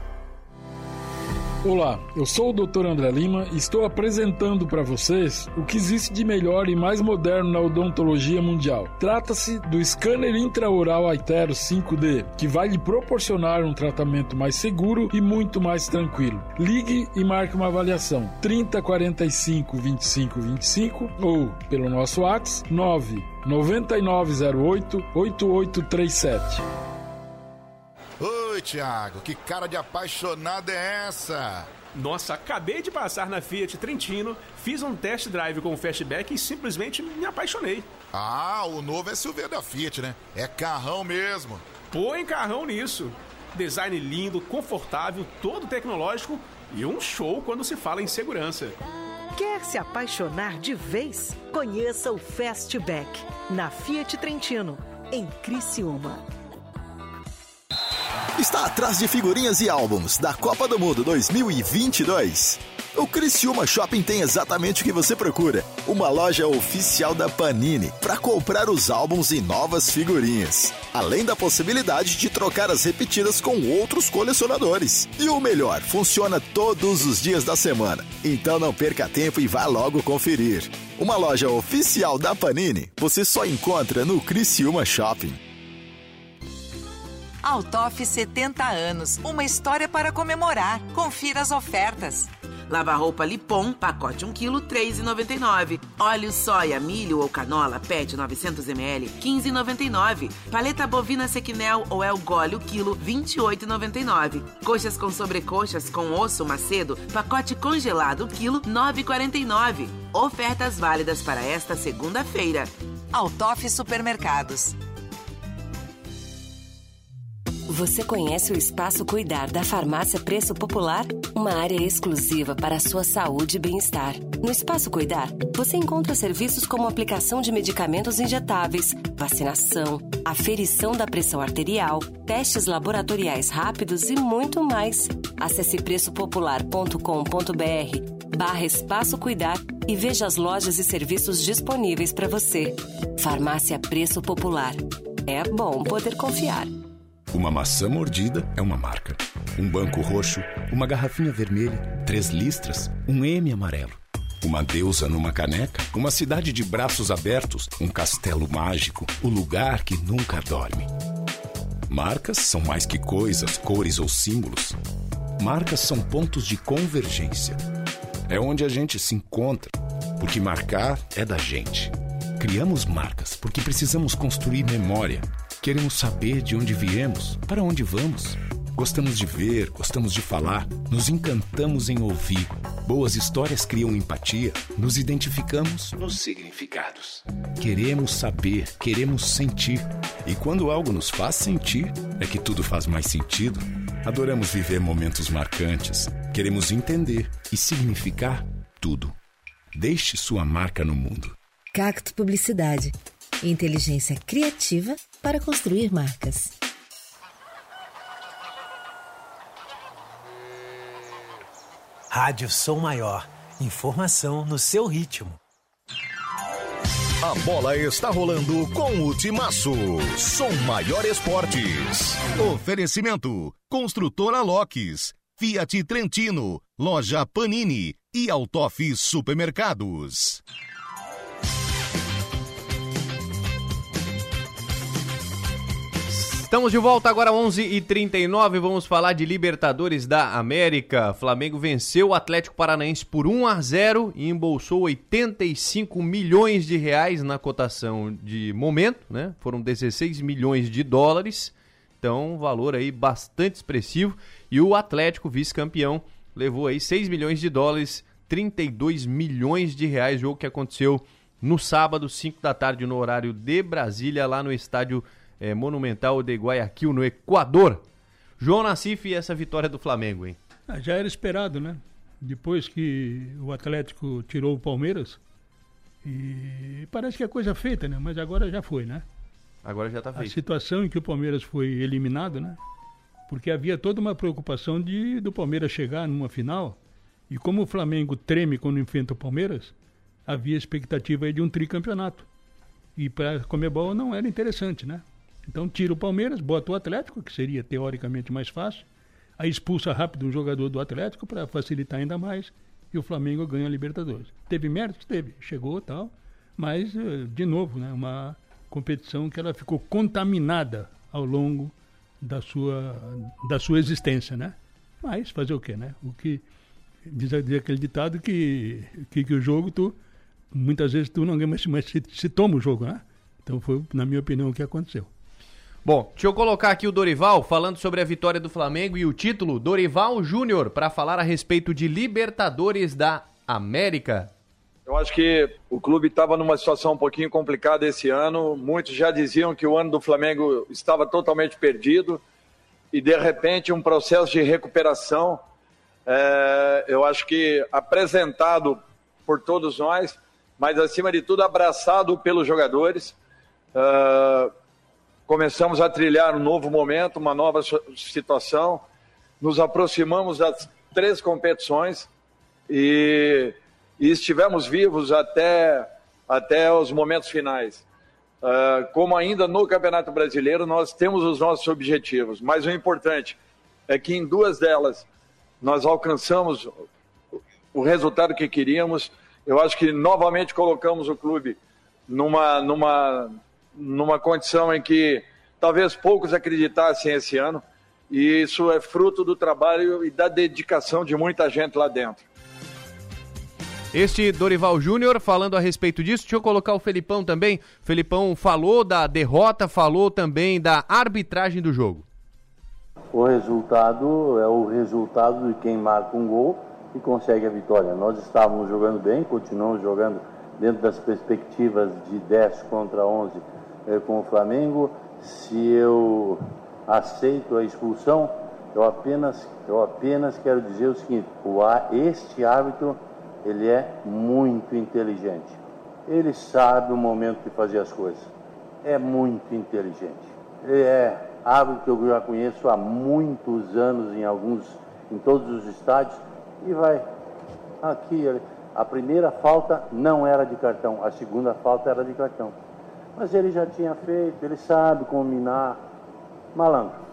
Olá, eu sou o Dr. André Lima e estou apresentando para vocês o que existe de melhor e mais moderno na odontologia mundial. Trata-se do scanner intraoral Aitero 5D, que vai lhe proporcionar um tratamento mais seguro e muito mais tranquilo. Ligue e marque uma avaliação 30 45 25 25 ou pelo nosso WhatsApp 9 9908 8837.
Oi, Thiago, que cara de apaixonado é essa?
Nossa, acabei de passar na Fiat Trentino, fiz um test drive com o Fastback e simplesmente me apaixonei.
Ah, o novo SUV da Fiat, né? É carrão mesmo.
Põe carrão nisso. Design lindo, confortável, todo tecnológico e um show quando se fala em segurança.
Quer se apaixonar de vez? Conheça o Fastback na Fiat Trentino, em Criciúma.
Está atrás de figurinhas e álbuns da Copa do Mundo 2022. O Criciúma Shopping tem exatamente o que você procura. Uma loja oficial da Panini para comprar os álbuns e novas figurinhas. Além da possibilidade de trocar as repetidas com outros colecionadores. E o melhor, funciona todos os dias da semana. Então não perca tempo e vá logo conferir. Uma loja oficial da Panini você só encontra no Criciúma Shopping.
Altoff 70 anos, uma história para comemorar. Confira as ofertas.
Lava-roupa Lipom, pacote 1 kg, 3,99. Óleo soia, milho ou canola, PET 900ml, 15,99. Paleta bovina Sequinel ou El Gole, o quilo, 28,99. Coxas com sobrecoxas com osso macedo, pacote congelado, quilo, 9,49. Ofertas válidas para esta segunda-feira.
Altoff Supermercados.
Você conhece o Espaço Cuidar da Farmácia Preço Popular? Uma área exclusiva para a sua saúde e bem-estar. No Espaço Cuidar, você encontra serviços como aplicação de medicamentos injetáveis, vacinação, aferição da pressão arterial, testes laboratoriais rápidos e muito mais. Acesse preçopopular.com.br barra Espaço Cuidar e veja as lojas e serviços disponíveis para você. Farmácia Preço Popular. É bom poder confiar.
Uma maçã mordida é uma marca. Um banco roxo, uma garrafinha vermelha, três listras, um M amarelo. Uma deusa numa caneca, uma cidade de braços abertos, um castelo mágico, o lugar que nunca dorme. Marcas são mais que coisas, cores ou símbolos. Marcas são pontos de convergência. É onde a gente se encontra, porque marcar é da gente. Criamos marcas porque precisamos construir memória Queremos saber de onde viemos, para onde vamos. Gostamos de ver, gostamos de falar, nos encantamos em ouvir. Boas histórias criam empatia, nos identificamos nos significados. Queremos saber, queremos sentir. E quando algo nos faz sentir, é que tudo faz mais sentido. Adoramos viver momentos marcantes. Queremos entender e significar tudo. Deixe sua marca no mundo.
Cacto Publicidade. Inteligência criativa para construir marcas.
Rádio Som Maior. Informação no seu ritmo.
A bola está rolando com o Timaço. Som Maior Esportes. Oferecimento: Construtora Locks, Fiat Trentino, Loja Panini e Altoff Supermercados.
Estamos de volta agora 11h39, vamos falar de Libertadores da América. Flamengo venceu o Atlético Paranaense por 1 a 0 e embolsou 85 milhões de reais na cotação de momento, né? Foram 16 milhões de dólares. Então, um valor aí bastante expressivo e o Atlético, vice-campeão, levou aí 6 milhões de dólares, 32 milhões de reais, jogo que aconteceu no sábado, 5 da tarde no horário de Brasília, lá no estádio é, Monumental de Guayaquil, no Equador. João Nassif e essa vitória do Flamengo, hein?
Ah, já era esperado, né? Depois que o Atlético tirou o Palmeiras, e parece que é coisa feita, né? Mas agora já foi, né?
Agora já está feito.
A situação em que o Palmeiras foi eliminado, né? Porque havia toda uma preocupação de do Palmeiras chegar numa final. E como o Flamengo treme quando enfrenta o Palmeiras, havia expectativa de um tricampeonato. E para a Comebol não era interessante, né? Então tira o Palmeiras, bota o Atlético, que seria teoricamente mais fácil, aí expulsa rápido um jogador do Atlético para facilitar ainda mais, e o Flamengo ganha a Libertadores. Teve méritos? Teve, chegou tal, mas, eh, de novo, né, uma competição que ela ficou contaminada ao longo da sua, da sua existência, né? Mas fazer o quê, né? O que diz, diz aquele ditado que, que, que, o jogo tu muitas vezes tu não ganha, mas, mas se, se toma o jogo, né? Então foi, na minha opinião, o que aconteceu.
Bom, deixa eu colocar aqui o Dorival falando sobre a vitória do Flamengo e o título Dorival Júnior para falar a respeito de Libertadores da América.
Eu acho que o clube estava numa situação um pouquinho complicada esse ano. Muitos já diziam que o ano do Flamengo estava totalmente perdido e de repente um processo de recuperação. É, eu acho que apresentado por todos nós, mas acima de tudo abraçado pelos jogadores. Uh, começamos a trilhar um novo momento, uma nova situação. Nos aproximamos das três competições e e estivemos vivos até, até os momentos finais. Uh, como ainda no Campeonato Brasileiro, nós temos os nossos objetivos, mas o importante é que em duas delas nós alcançamos o resultado que queríamos. Eu acho que novamente colocamos o clube numa, numa, numa condição em que talvez poucos acreditassem esse ano, e isso é fruto do trabalho e da dedicação de muita gente lá dentro.
Este Dorival Júnior falando a respeito disso, deixa eu colocar o Felipão também. O Felipão falou da derrota, falou também da arbitragem do jogo.
O resultado é o resultado de quem marca um gol e consegue a vitória. Nós estávamos jogando bem, continuamos jogando dentro das perspectivas de 10 contra 11 eh, com o Flamengo. Se eu aceito a expulsão, eu apenas, eu apenas quero dizer o seguinte: o, este árbitro ele é muito inteligente. Ele sabe o momento de fazer as coisas. É muito inteligente. Ele é árbitro que eu já conheço há muitos anos em alguns, em todos os estádios e vai aqui. A primeira falta não era de cartão, a segunda falta era de cartão. Mas ele já tinha feito, ele sabe combinar. Malandro.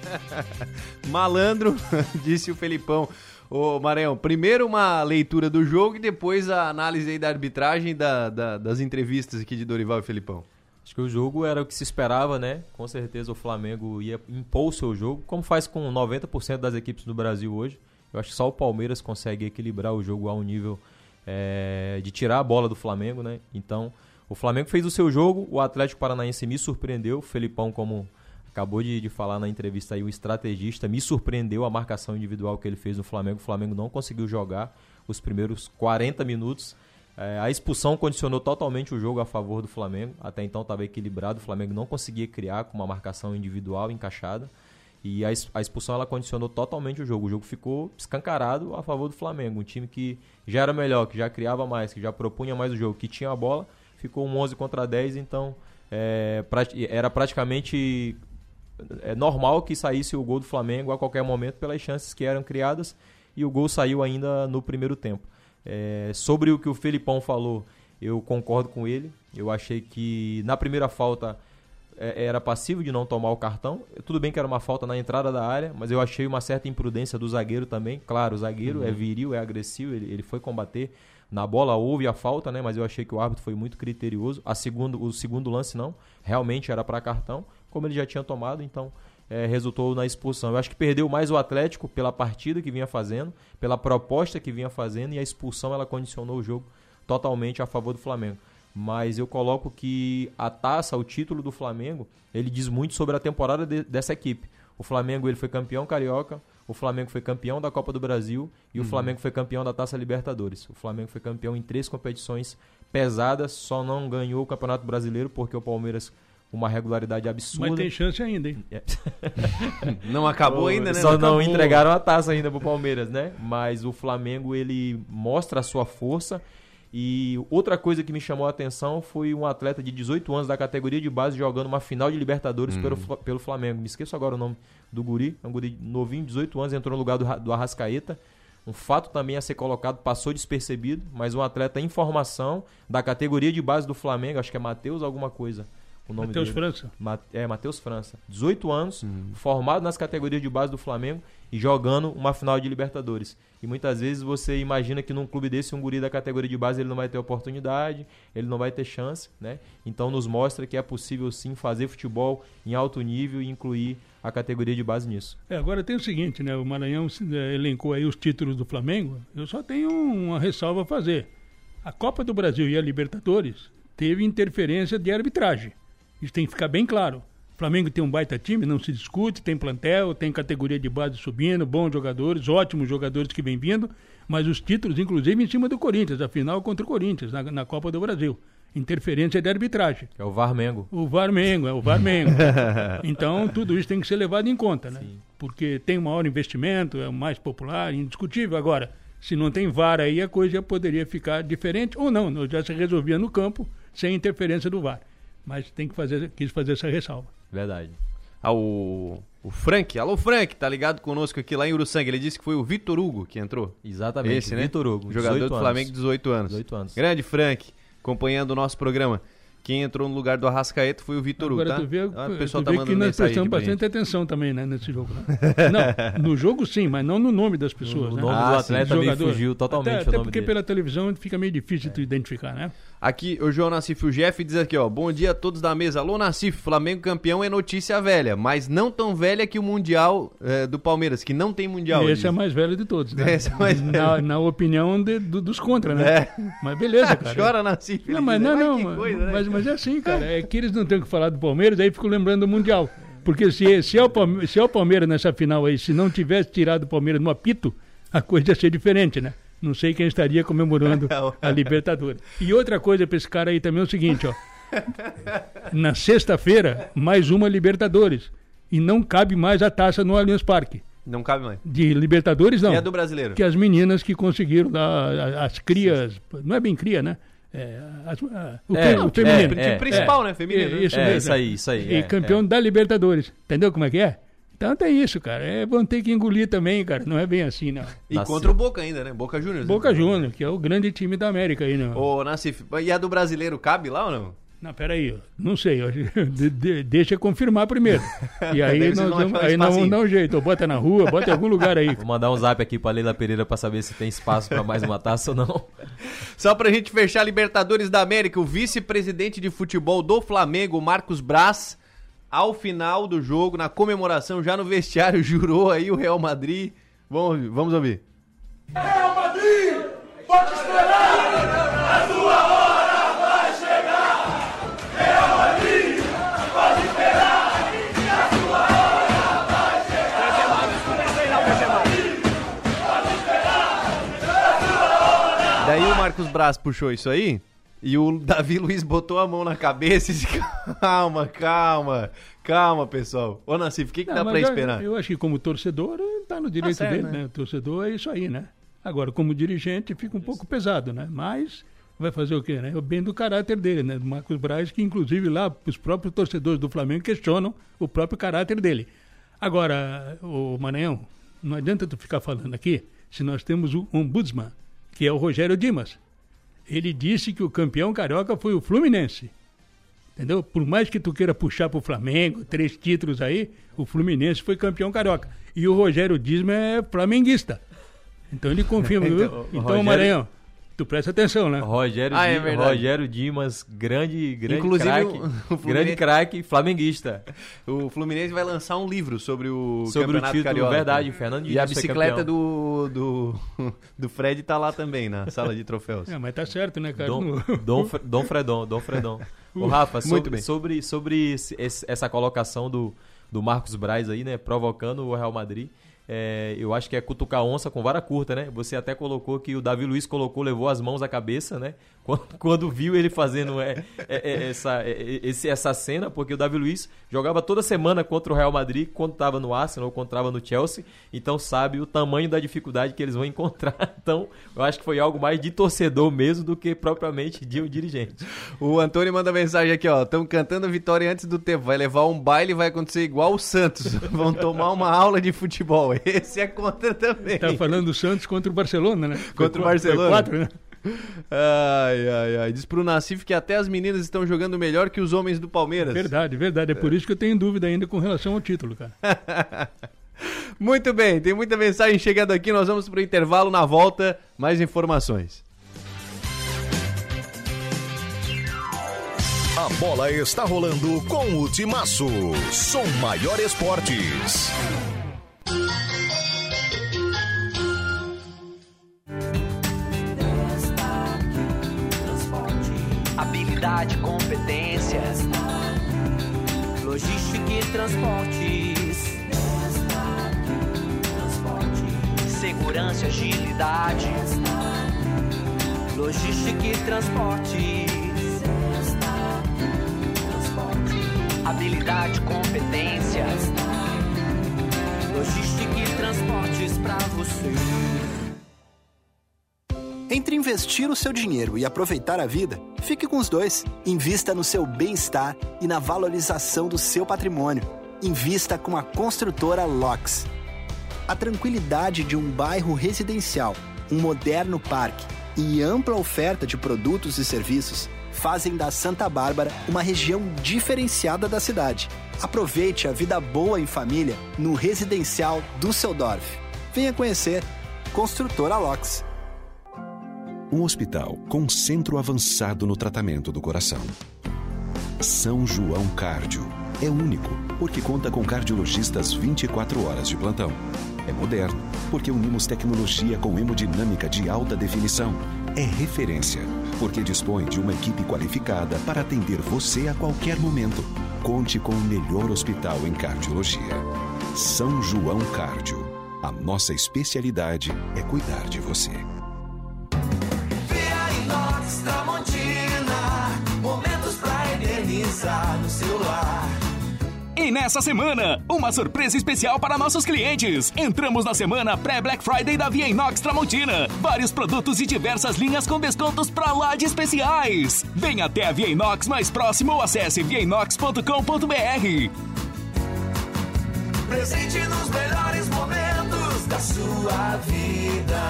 Malandro, disse o Felipão. Ô, Maranhão, primeiro uma leitura do jogo e depois a análise aí da arbitragem da, da, das entrevistas aqui de Dorival e Felipão.
Acho que o jogo era o que se esperava, né? Com certeza o Flamengo ia impor o seu jogo, como faz com 90% das equipes do Brasil hoje. Eu acho que só o Palmeiras consegue equilibrar o jogo a um nível é, de tirar a bola do Flamengo, né? Então, o Flamengo fez o seu jogo, o Atlético Paranaense me surpreendeu, o Felipão como acabou de, de falar na entrevista aí, o estrategista me surpreendeu a marcação individual que ele fez no Flamengo. O Flamengo não conseguiu jogar os primeiros 40 minutos. É, a expulsão condicionou totalmente o jogo a favor do Flamengo. Até então estava equilibrado, o Flamengo não conseguia criar com uma marcação individual encaixada. E a, a expulsão ela condicionou totalmente o jogo. O jogo ficou escancarado a favor do Flamengo. Um time que já era melhor, que já criava mais, que já propunha mais o jogo, que tinha a bola, ficou um 11 contra 10. Então é, era praticamente é normal que saísse o gol do Flamengo a qualquer momento pelas chances que eram criadas e o gol saiu ainda no primeiro tempo. É, sobre o que o Felipão falou, eu concordo com ele. Eu achei que na primeira falta é, era passivo de não tomar o cartão. Tudo bem que era uma falta na entrada da área, mas eu achei uma certa imprudência do zagueiro também. Claro, o zagueiro é uhum. é viril, é agressivo, ele, ele foi combater. Na bola houve a falta, né? Mas eu achei que o árbitro foi muito criterioso. A segundo, o segundo lance não, realmente era para cartão como ele já tinha tomado, então é, resultou na expulsão. Eu acho que perdeu mais o Atlético pela partida que vinha fazendo, pela proposta que vinha fazendo, e a expulsão ela condicionou o jogo totalmente a favor do Flamengo. Mas eu coloco que a taça, o título do Flamengo, ele diz muito sobre a temporada de, dessa equipe. O Flamengo ele foi campeão carioca, o Flamengo foi campeão da Copa do Brasil e uhum. o Flamengo foi campeão da Taça Libertadores. O Flamengo foi campeão em três competições pesadas, só não ganhou o Campeonato Brasileiro porque o Palmeiras uma regularidade absurda.
Mas tem chance ainda, hein?
É. não acabou ainda, né?
Só
não,
não entregaram a taça ainda pro Palmeiras, né? Mas o Flamengo, ele mostra a sua força. E outra coisa que me chamou a atenção foi um atleta de 18 anos da categoria de base jogando uma final de Libertadores pelo, uhum. pelo Flamengo. Me esqueço agora o nome do guri. É um guri novinho, 18 anos, entrou no lugar do, do Arrascaeta. Um fato também a ser colocado, passou despercebido, mas um atleta em formação da categoria de base do Flamengo, acho que é Matheus alguma coisa o nome
Matheus França.
é, Matheus França. 18 anos, uhum. formado nas categorias de base do Flamengo e jogando uma final de Libertadores. E muitas vezes você imagina que num clube desse, um guri da categoria de base, ele não vai ter oportunidade, ele não vai ter chance, né? Então nos mostra que é possível sim fazer futebol em alto nível e incluir a categoria de base nisso.
É, agora tem o seguinte, né? O Maranhão é, elencou aí os títulos do Flamengo. Eu só tenho uma ressalva a fazer. A Copa do Brasil e a Libertadores teve interferência de arbitragem. Isso tem que ficar bem claro. Flamengo tem um baita time, não se discute, tem plantel, tem categoria de base subindo, bons jogadores, ótimos jogadores que vêm vindo, mas os títulos, inclusive, em cima do Corinthians, a final contra o Corinthians, na, na Copa do Brasil. Interferência de arbitragem.
É o Varmengo.
O Varmengo, é o Varmengo. então, tudo isso tem que ser levado em conta, né? Porque tem um maior investimento, é o mais popular, indiscutível. Agora, se não tem VAR aí, a coisa já poderia ficar diferente, ou não, já se resolvia no campo, sem interferência do VAR. Mas tem que fazer, quis fazer essa ressalva.
Verdade.
Ah, o, o Frank, alô Frank, tá ligado conosco aqui lá em Uruçanga. Ele disse que foi o Vitor Hugo que entrou.
Exatamente,
Esse, né?
Vitor Hugo,
Jogador
18
do. Flamengo, 18 anos.
18 anos.
Grande Frank, acompanhando o nosso programa. Quem entrou no lugar do Arrascaeta foi o Vitor Hugo,
Agora
tá?
tu vê,
Ah, o
tu
pessoal tá
vê que
mandando
nós prestamos bastante atenção também, né, nesse jogo. Né? não, no jogo sim, mas não no nome das pessoas.
O
né?
nome do
Ah,
atleta
Dos
me
jogadores.
fugiu totalmente
Até,
o
até
nome
porque
dele.
pela televisão fica meio difícil tu identificar, né?
Aqui, o João Nassif, o Jeff diz aqui, ó. Bom dia a todos da mesa. Alô, Nassif, Flamengo campeão é notícia velha, mas não tão velha que o Mundial eh, do Palmeiras, que não tem Mundial.
Esse
ele
é o mais velho de todos, né?
Esse é mais
na, na opinião de- do- dos contra, né?
É.
Mas beleza, cara.
Chora, Nassif.
Não, mas não,
"Mas
não, mas,
coisa, né?"
mas, mas é assim, cara. É que eles não têm o que falar do Palmeiras, aí ficam lembrando do Mundial. Porque se, se, é o Palme- se é o Palmeiras nessa final aí, se não tivesse tirado o Palmeiras no apito, a coisa ia ser diferente, né? Não sei quem estaria comemorando a Libertadores. E outra coisa pra esse cara aí também é o seguinte, ó. Na sexta-feira, mais uma Libertadores. E não cabe mais a taça no Allianz Parque.
Não cabe mais.
De Libertadores, não.
E a do brasileiro?
Que as meninas que conseguiram lá, as crias, não é bem cria, né? É, as- a- o,
É, é,
feminino.
é, Time
principal, né? Feminino?
Isso
É,
mesmo.
isso aí, isso aí,
E
é,
campeão da Libertadores. Entendeu como é que é? Então tem isso, cara. É, vão ter que engolir também, cara. Não é bem assim, não.
E contra o Boca ainda, né? Boca Juniors. né?
Boca Juniors, que é o grande time da América aí, não.
Ô, Nassif, e a do brasileiro cabe lá ou não?
Não, peraí, não sei. De- de- deixa eu confirmar primeiro. E aí nós vamos, aí nós vamos dar um jeito. Ou Bota na rua, bota em algum lugar aí.
Vou mandar um zap aqui pra Leila Pereira pra saber se tem espaço pra mais uma taça ou não.
Só pra gente fechar Libertadores da América, o vice-presidente de futebol do Flamengo, Marcos Braz, ao final do jogo, na comemoração, já no vestiário, jurou aí o Real Madrid. Vamos ouvir. Vamos ouvir.
Real Madrid, pode esperar, a sua hora vai chegar. Real Madrid, pode esperar, a sua hora vai chegar. Pode esperar, a sua hora
Daí o Marcos Braz puxou isso aí e o Davi Luiz botou a mão na cabeça e disse: calma, calma, calma, pessoal. Ô, Nassif, o que, que
Não,
dá pra
mas eu-
esperar?
Eu, acho que como torcedor, está no direito
certo,
dele,
né?
né? O torcedor é isso aí, né? Agora, como dirigente, fica um pouco pesado, né? Mas vai fazer o quê, né? O bem do caráter dele, né? Do Marcos Braz, que inclusive lá os próprios torcedores do Flamengo questionam o próprio caráter dele. Agora, o Maranhão, não adianta tu ficar falando aqui se nós temos o ombudsman, que é o Rogério Dimas. Ele disse que o campeão carioca foi o Fluminense. Entendeu? Por mais que tu queira puxar pro Flamengo, três títulos aí, o Fluminense foi campeão carioca. E o Rogério Disma é flamenguista. Então ele confirma, viu?
Então,
Então,
Rogério-
Maranhão, tu presta atenção, né?
Rogério,
Ah, é.
Rogério Dimas, grande, grande
Inclusive,
craque.
o- o Fluminense-
grande craque flamenguista.
O Fluminense vai lançar um livro sobre o
Sobre o
Campeonato
título,
Carioca.
verdade, Fernando
E a
Diniz
bicicleta do, do, do Fred tá lá também, na sala de troféus.
É, mas tá certo, né, cara?
Dom, Dom, Dom Fredon, Dom Fredon. Ô, Rafa,
Muito
sobre,
bem.
sobre, sobre esse- essa colocação do, do Marcos Braz aí, né? Provocando o Real Madrid. É, eu acho que é cutucar onça com vara curta, né? Você até colocou que o Davi Luiz colocou, levou as mãos à cabeça, né? Quando, quando viu ele fazendo é, é, é, essa, é, é, esse- essa cena, porque o Davi Luiz jogava toda semana contra o Real Madrid, quando estava no Arsenal ou quando estava no Chelsea, então sabe o tamanho da dificuldade que eles vão encontrar. Então, eu acho que foi algo mais de torcedor mesmo do que propriamente de um dirigente.
O Antônio manda mensagem aqui, ó. Estamos cantando a vitória antes do tempo. Vai levar um baile vai acontecer igual o Santos. Vão tomar uma aula de futebol. Esse é contra também.
Tá falando do Santos contra o Barcelona, né?
Contra o
foi
Barcelona.
quatro, né?
Ai, ai, ai. Diz pro Nassif que até as meninas estão jogando melhor que os homens do Palmeiras.
Verdade, verdade. É por isso que eu tenho dúvida ainda com relação ao título, cara.
Muito bem, tem muita mensagem chegando aqui. Nós vamos pro intervalo na volta. Mais informações.
A bola está rolando com o Timaço. Som Maior Esportes.
Habilidade, competência. Logística e transportes. Segurança e agilidade. Logística e transportes. Habilidade, competência. Logística e transportes pra você.
Entre investir o seu dinheiro e aproveitar a vida, fique com os dois. Invista no seu bem-estar e na valorização do seu patrimônio. Invista com a construtora LOX. A tranquilidade de um bairro residencial, um moderno parque e ampla oferta de produtos e serviços fazem da Santa Bárbara uma região diferenciada da cidade. Aproveite a vida boa em família no residencial Düsseldorf. Venha conhecer Construtora LOX.
Um hospital com centro avançado no tratamento do coração. São João Cárdio. É único, porque conta com cardiologistas 24 horas de plantão. É moderno, porque unimos tecnologia com hemodinâmica de alta definição. É referência, porque dispõe de uma equipe qualificada para atender você a qualquer momento. Conte com o melhor hospital em cardiologia. São João Cárdio. A nossa especialidade é cuidar de você.
Via Inox Tramontina, momentos pra eternizar no celular.
E nessa semana, uma surpresa especial para nossos clientes. Entramos na semana pré-Black Friday da Via Inox Tramontina. Vários produtos e diversas linhas com descontos pra lá de especiais. Venha até a Via Inox mais próximo ou acesse viainox.com.br.
Presente nos melhores momentos da sua vida.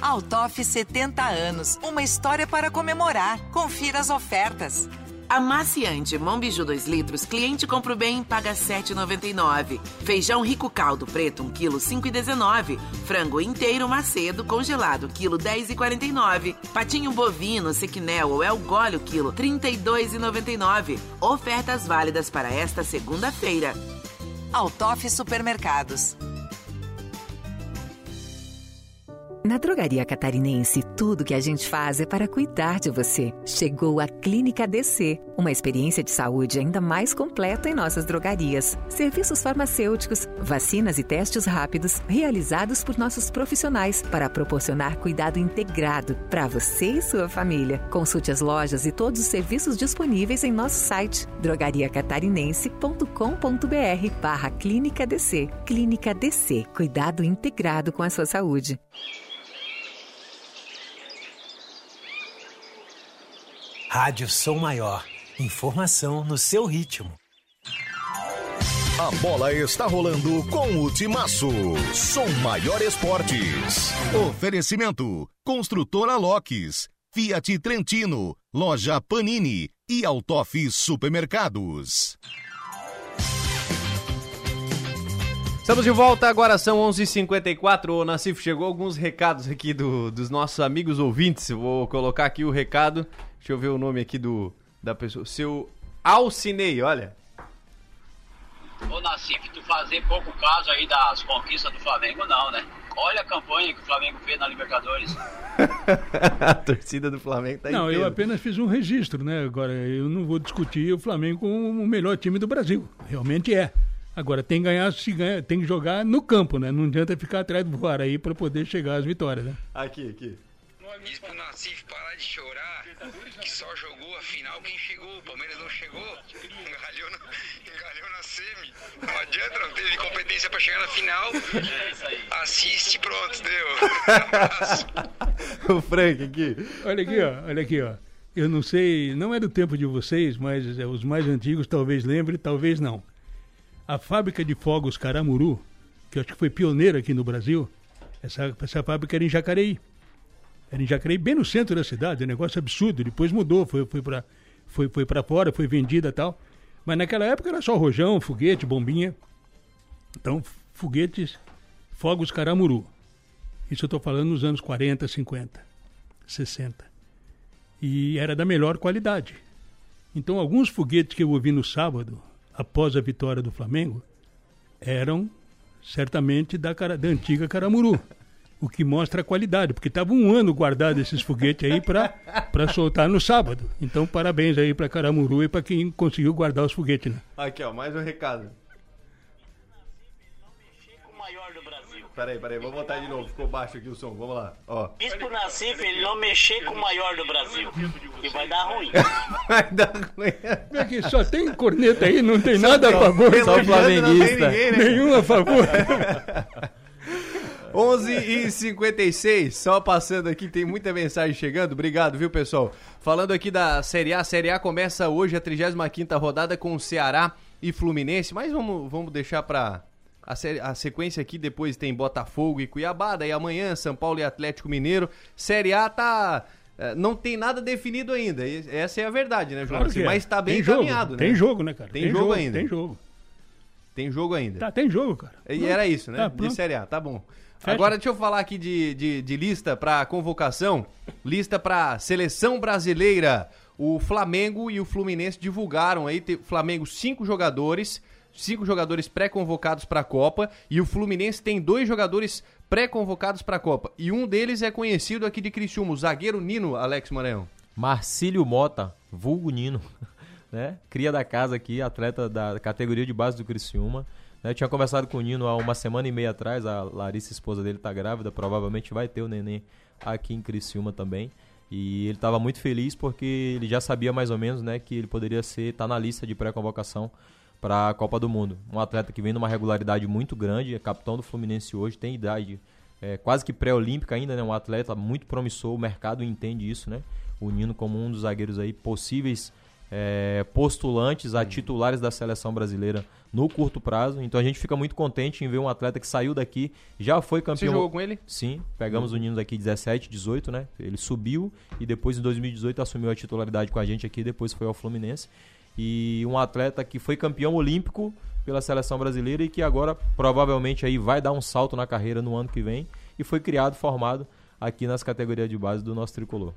Altoff 70 anos, uma história para comemorar. Confira as ofertas.
Amaciante Mombiju 2 litros, cliente compra o bem, paga 7,99. Feijão rico caldo preto, 1 kg, 5,19. Frango inteiro macedo, congelado, quilo 10,49. Patinho bovino, sequinel ou el gólio, quilo 32,99. Ofertas válidas para esta segunda-feira.
Altoff Supermercados.
Na Drogaria Catarinense, tudo que a gente faz é para cuidar de você. Chegou a Clínica DC, uma experiência de saúde ainda mais completa em nossas drogarias. Serviços farmacêuticos, vacinas e testes rápidos realizados por nossos profissionais para proporcionar cuidado integrado para você e sua família. Consulte as lojas e todos os serviços disponíveis em nosso site drogariacatarinense.com.br barra Clínica DC. Clínica DC, cuidado integrado com a sua saúde.
Rádio Som Maior. Informação no seu ritmo.
A bola está rolando com o Timaço. Som Maior Esportes. Oferecimento: Construtora Locks, Fiat Trentino, Loja Panini e Altoff Supermercados.
Estamos de volta, agora são 11h54. 54 O Nassif chegou alguns recados aqui do, dos nossos amigos ouvintes. Vou colocar aqui o recado. Deixa eu ver o nome aqui do da pessoa. Seu Alcinei, olha.
Ô Nassif, tu fazer pouco caso aí das conquistas do Flamengo, não, né? Olha a campanha que o Flamengo fez na Libertadores.
a torcida do Flamengo tá
Não, eu
inteira.
apenas fiz um registro, né? Agora, eu não vou discutir o Flamengo como o melhor time do Brasil. Realmente é. Agora, tem que ganhar, se ganha, tem que jogar no campo, né? Não adianta ficar atrás do VAR aí para poder chegar às vitórias, né?
Aqui, aqui.
Diz pro Nassif parar de chorar, que só jogou a final quem chegou. O Palmeiras não chegou, engalhou, no, engalhou na semi. Não adianta, não teve competência pra chegar na final. Assiste, pronto, deu.
o Frank aqui.
Olha aqui, ó, olha aqui, ó. Eu não sei, não é do tempo de vocês, mas é, os mais antigos talvez lembrem, talvez não. A fábrica de fogos Caramuru, que eu acho que foi pioneira aqui no Brasil, essa, essa fábrica era em Jacareí. Era em Jacareí, bem no centro da cidade, um negócio absurdo. Depois mudou, foi, foi para foi, foi fora, foi vendida tal. Mas naquela época era só rojão, foguete, bombinha. Então, foguetes, fogos Caramuru. Isso eu estou falando nos anos 40, 50, 60. E era da melhor qualidade. Então, alguns foguetes que eu ouvi no sábado, após a vitória do Flamengo, eram certamente da, da antiga Caramuru. O que mostra a qualidade, porque estava um ano guardado esses foguetes aí para soltar no sábado. Então, parabéns aí para Caramuru e para quem conseguiu guardar os foguetes, né?
Aqui, ó, mais um recado. Peraí, peraí, vou botar de novo. Ficou baixo aqui o som. Vamos lá. Ó.
Diz pro Nassif ele não mexer com o maior do Brasil, que vai dar ruim.
Vai dar ruim.
Vem aqui, só tem corneta aí, não tem
Só
nada a favor.
Só flamenguista.
Nenhum a favor.
11 e 56, só passando aqui, tem muita mensagem chegando. Obrigado, viu, pessoal? Falando aqui da Série A, a Série A começa hoje a 35ª rodada com o Ceará e Fluminense, mas vamos, vamos deixar pra a, a sequência aqui, depois tem Botafogo e Cuiabá, daí amanhã São Paulo e Atlético Mineiro. Série A tá... eh, Não tem nada definido ainda, essa é a verdade, né, João?
Claro é.
Mas tá bem
Tem jogo,
encaminhado, né?
Tem jogo, né, cara?
Tem, jogo, ainda.
Tem jogo.
Tem jogo ainda.
Tá, tem jogo, cara.
E
Pronto.
era isso, né?
Tá,
de. Série A, tá bom.
Fecha.
Agora deixa eu falar aqui de, de, de lista para convocação. Lista para seleção brasileira. O Flamengo e o Fluminense divulgaram aí. Tem, Flamengo, cinco jogadores. Cinco jogadores pré-convocados para a Copa. E o Fluminense tem dois jogadores pré-convocados para a Copa. E um deles é conhecido aqui de Criciúma, o zagueiro Nino, Alex Maranhão.
Marcílio Mota, vulgo Nino, né? Cria da casa aqui, atleta da categoria de base do Criciúma. Né? Eu tinha conversado com o Nino há uma semana e meia atrás, a Larissa, esposa dele, tá grávida, provavelmente vai ter o neném aqui em Criciúma também. E ele estava muito feliz porque ele já sabia mais ou menos, né, que ele poderia ser tá na lista de pré-convocação para a Copa do Mundo. Um atleta que vem numa regularidade muito grande, é capitão do Fluminense hoje, tem idade é, quase que pré-olímpica ainda, né? Um atleta muito promissor, o mercado entende isso, né? O Nino como um dos zagueiros aí possíveis é, postulantes a titulares da seleção brasileira no curto prazo. Então a gente fica muito contente em ver um atleta que saiu daqui, já foi campeão.
jogou com ele?
Sim, pegamos o Nino daqui 17, 18, né? Ele subiu e depois em 2018 assumiu a titularidade com a gente aqui, depois foi ao Fluminense. E um atleta que foi campeão olímpico pela seleção brasileira e que agora provavelmente aí vai dar um salto na carreira no ano que vem e foi criado, formado aqui nas categorias de base do nosso tricolor.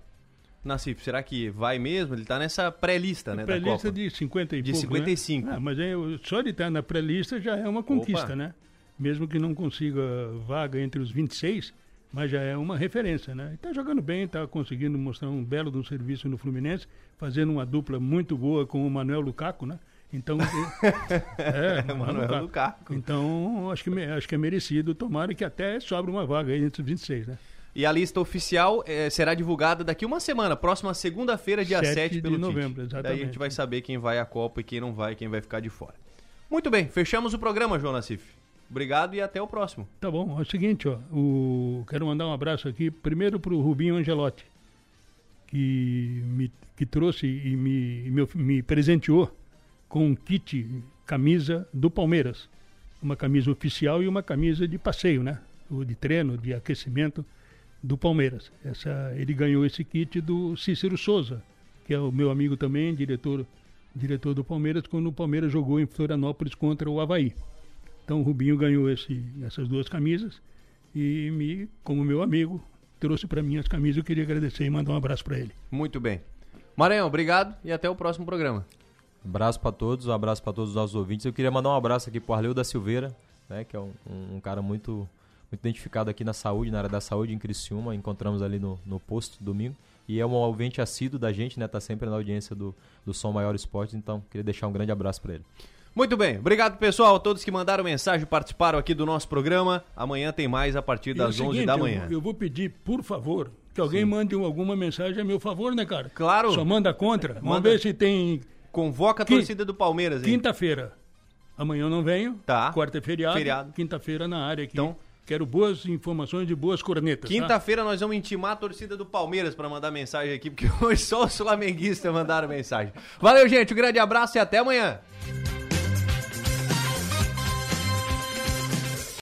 Nassif, será que vai mesmo? Ele tá nessa pré-lista, né,
Pré-lista de 50 e
De
pouco,
55.
Né? Ah, mas só de estar na pré-lista já é uma conquista,
Opa.
né? Mesmo que não consiga vaga entre os 26, mas já é uma referência, né? Está jogando bem, está conseguindo mostrar um belo de um serviço no Fluminense, fazendo uma dupla muito boa com o Manuel Lukaku, né? Então, é,
Manuel Lukaku.
Então, acho que, acho que é merecido, tomara que até sobre uma vaga aí entre os 26, né?
E a lista oficial eh, será divulgada daqui uma semana, próxima segunda-feira, dia
7
7,
de
pelo Tite.
novembro,
Daí a
exatamente.
gente vai saber quem vai à Copa e quem não vai, quem vai ficar de fora. Muito bem, fechamos o programa, João Nassif. Obrigado e até o próximo.
Tá bom, é o seguinte, ó, o, quero mandar um abraço aqui, primeiro pro Rubinho Angelotti, que me que trouxe e me, me, me presenteou com um kit camisa do Palmeiras. Uma camisa oficial e uma camisa de passeio, né? O de treino, de aquecimento do Palmeiras. Essa, ele ganhou esse kit do Cícero Souza, que é o meu amigo também, diretor, diretor do Palmeiras, quando o Palmeiras jogou em Florianópolis contra o Havaí. Então o Rubinho ganhou esse, essas duas camisas e me, como meu amigo, trouxe para mim as camisas. Eu queria agradecer e mandar um abraço para ele.
Muito bem. Maranhão, obrigado e até o próximo programa.
Abraço para todos, um abraço para todos os nossos ouvintes. Eu queria mandar um abraço aqui pro Arleu da Silveira, né, que é um, um- um cara muito, muito identificado aqui na saúde, na área da saúde em Criciúma. Encontramos ali no, no posto domingo. E é um ouvinte assíduo da gente, né? Tá sempre na audiência do, do Som Maior Esportes. Então, queria deixar um grande abraço para ele.
Muito bem, obrigado pessoal, a todos que mandaram mensagem, participaram aqui do nosso programa. Amanhã tem mais a partir
E é o
das 11
seguinte,
da
eu-
manhã.
Eu, vou pedir, por favor, que alguém mande um- alguma mensagem a meu favor, né, cara?
Claro.
Só manda contra. Vamos
Manda.
ver se tem.
Convoca a torcida do Palmeiras, hein?
Quinta-feira. Amanhã eu não venho.
Tá.
Quarta é feriado.
Feriado.
Quinta-feira na área aqui. Então, quero boas informações de boas cornetas. tá?
Quinta-feira nós vamos intimar a torcida do Palmeiras para mandar mensagem aqui, porque hoje só os flamenguistas mandaram mensagem. Valeu, gente, um grande abraço e até amanhã.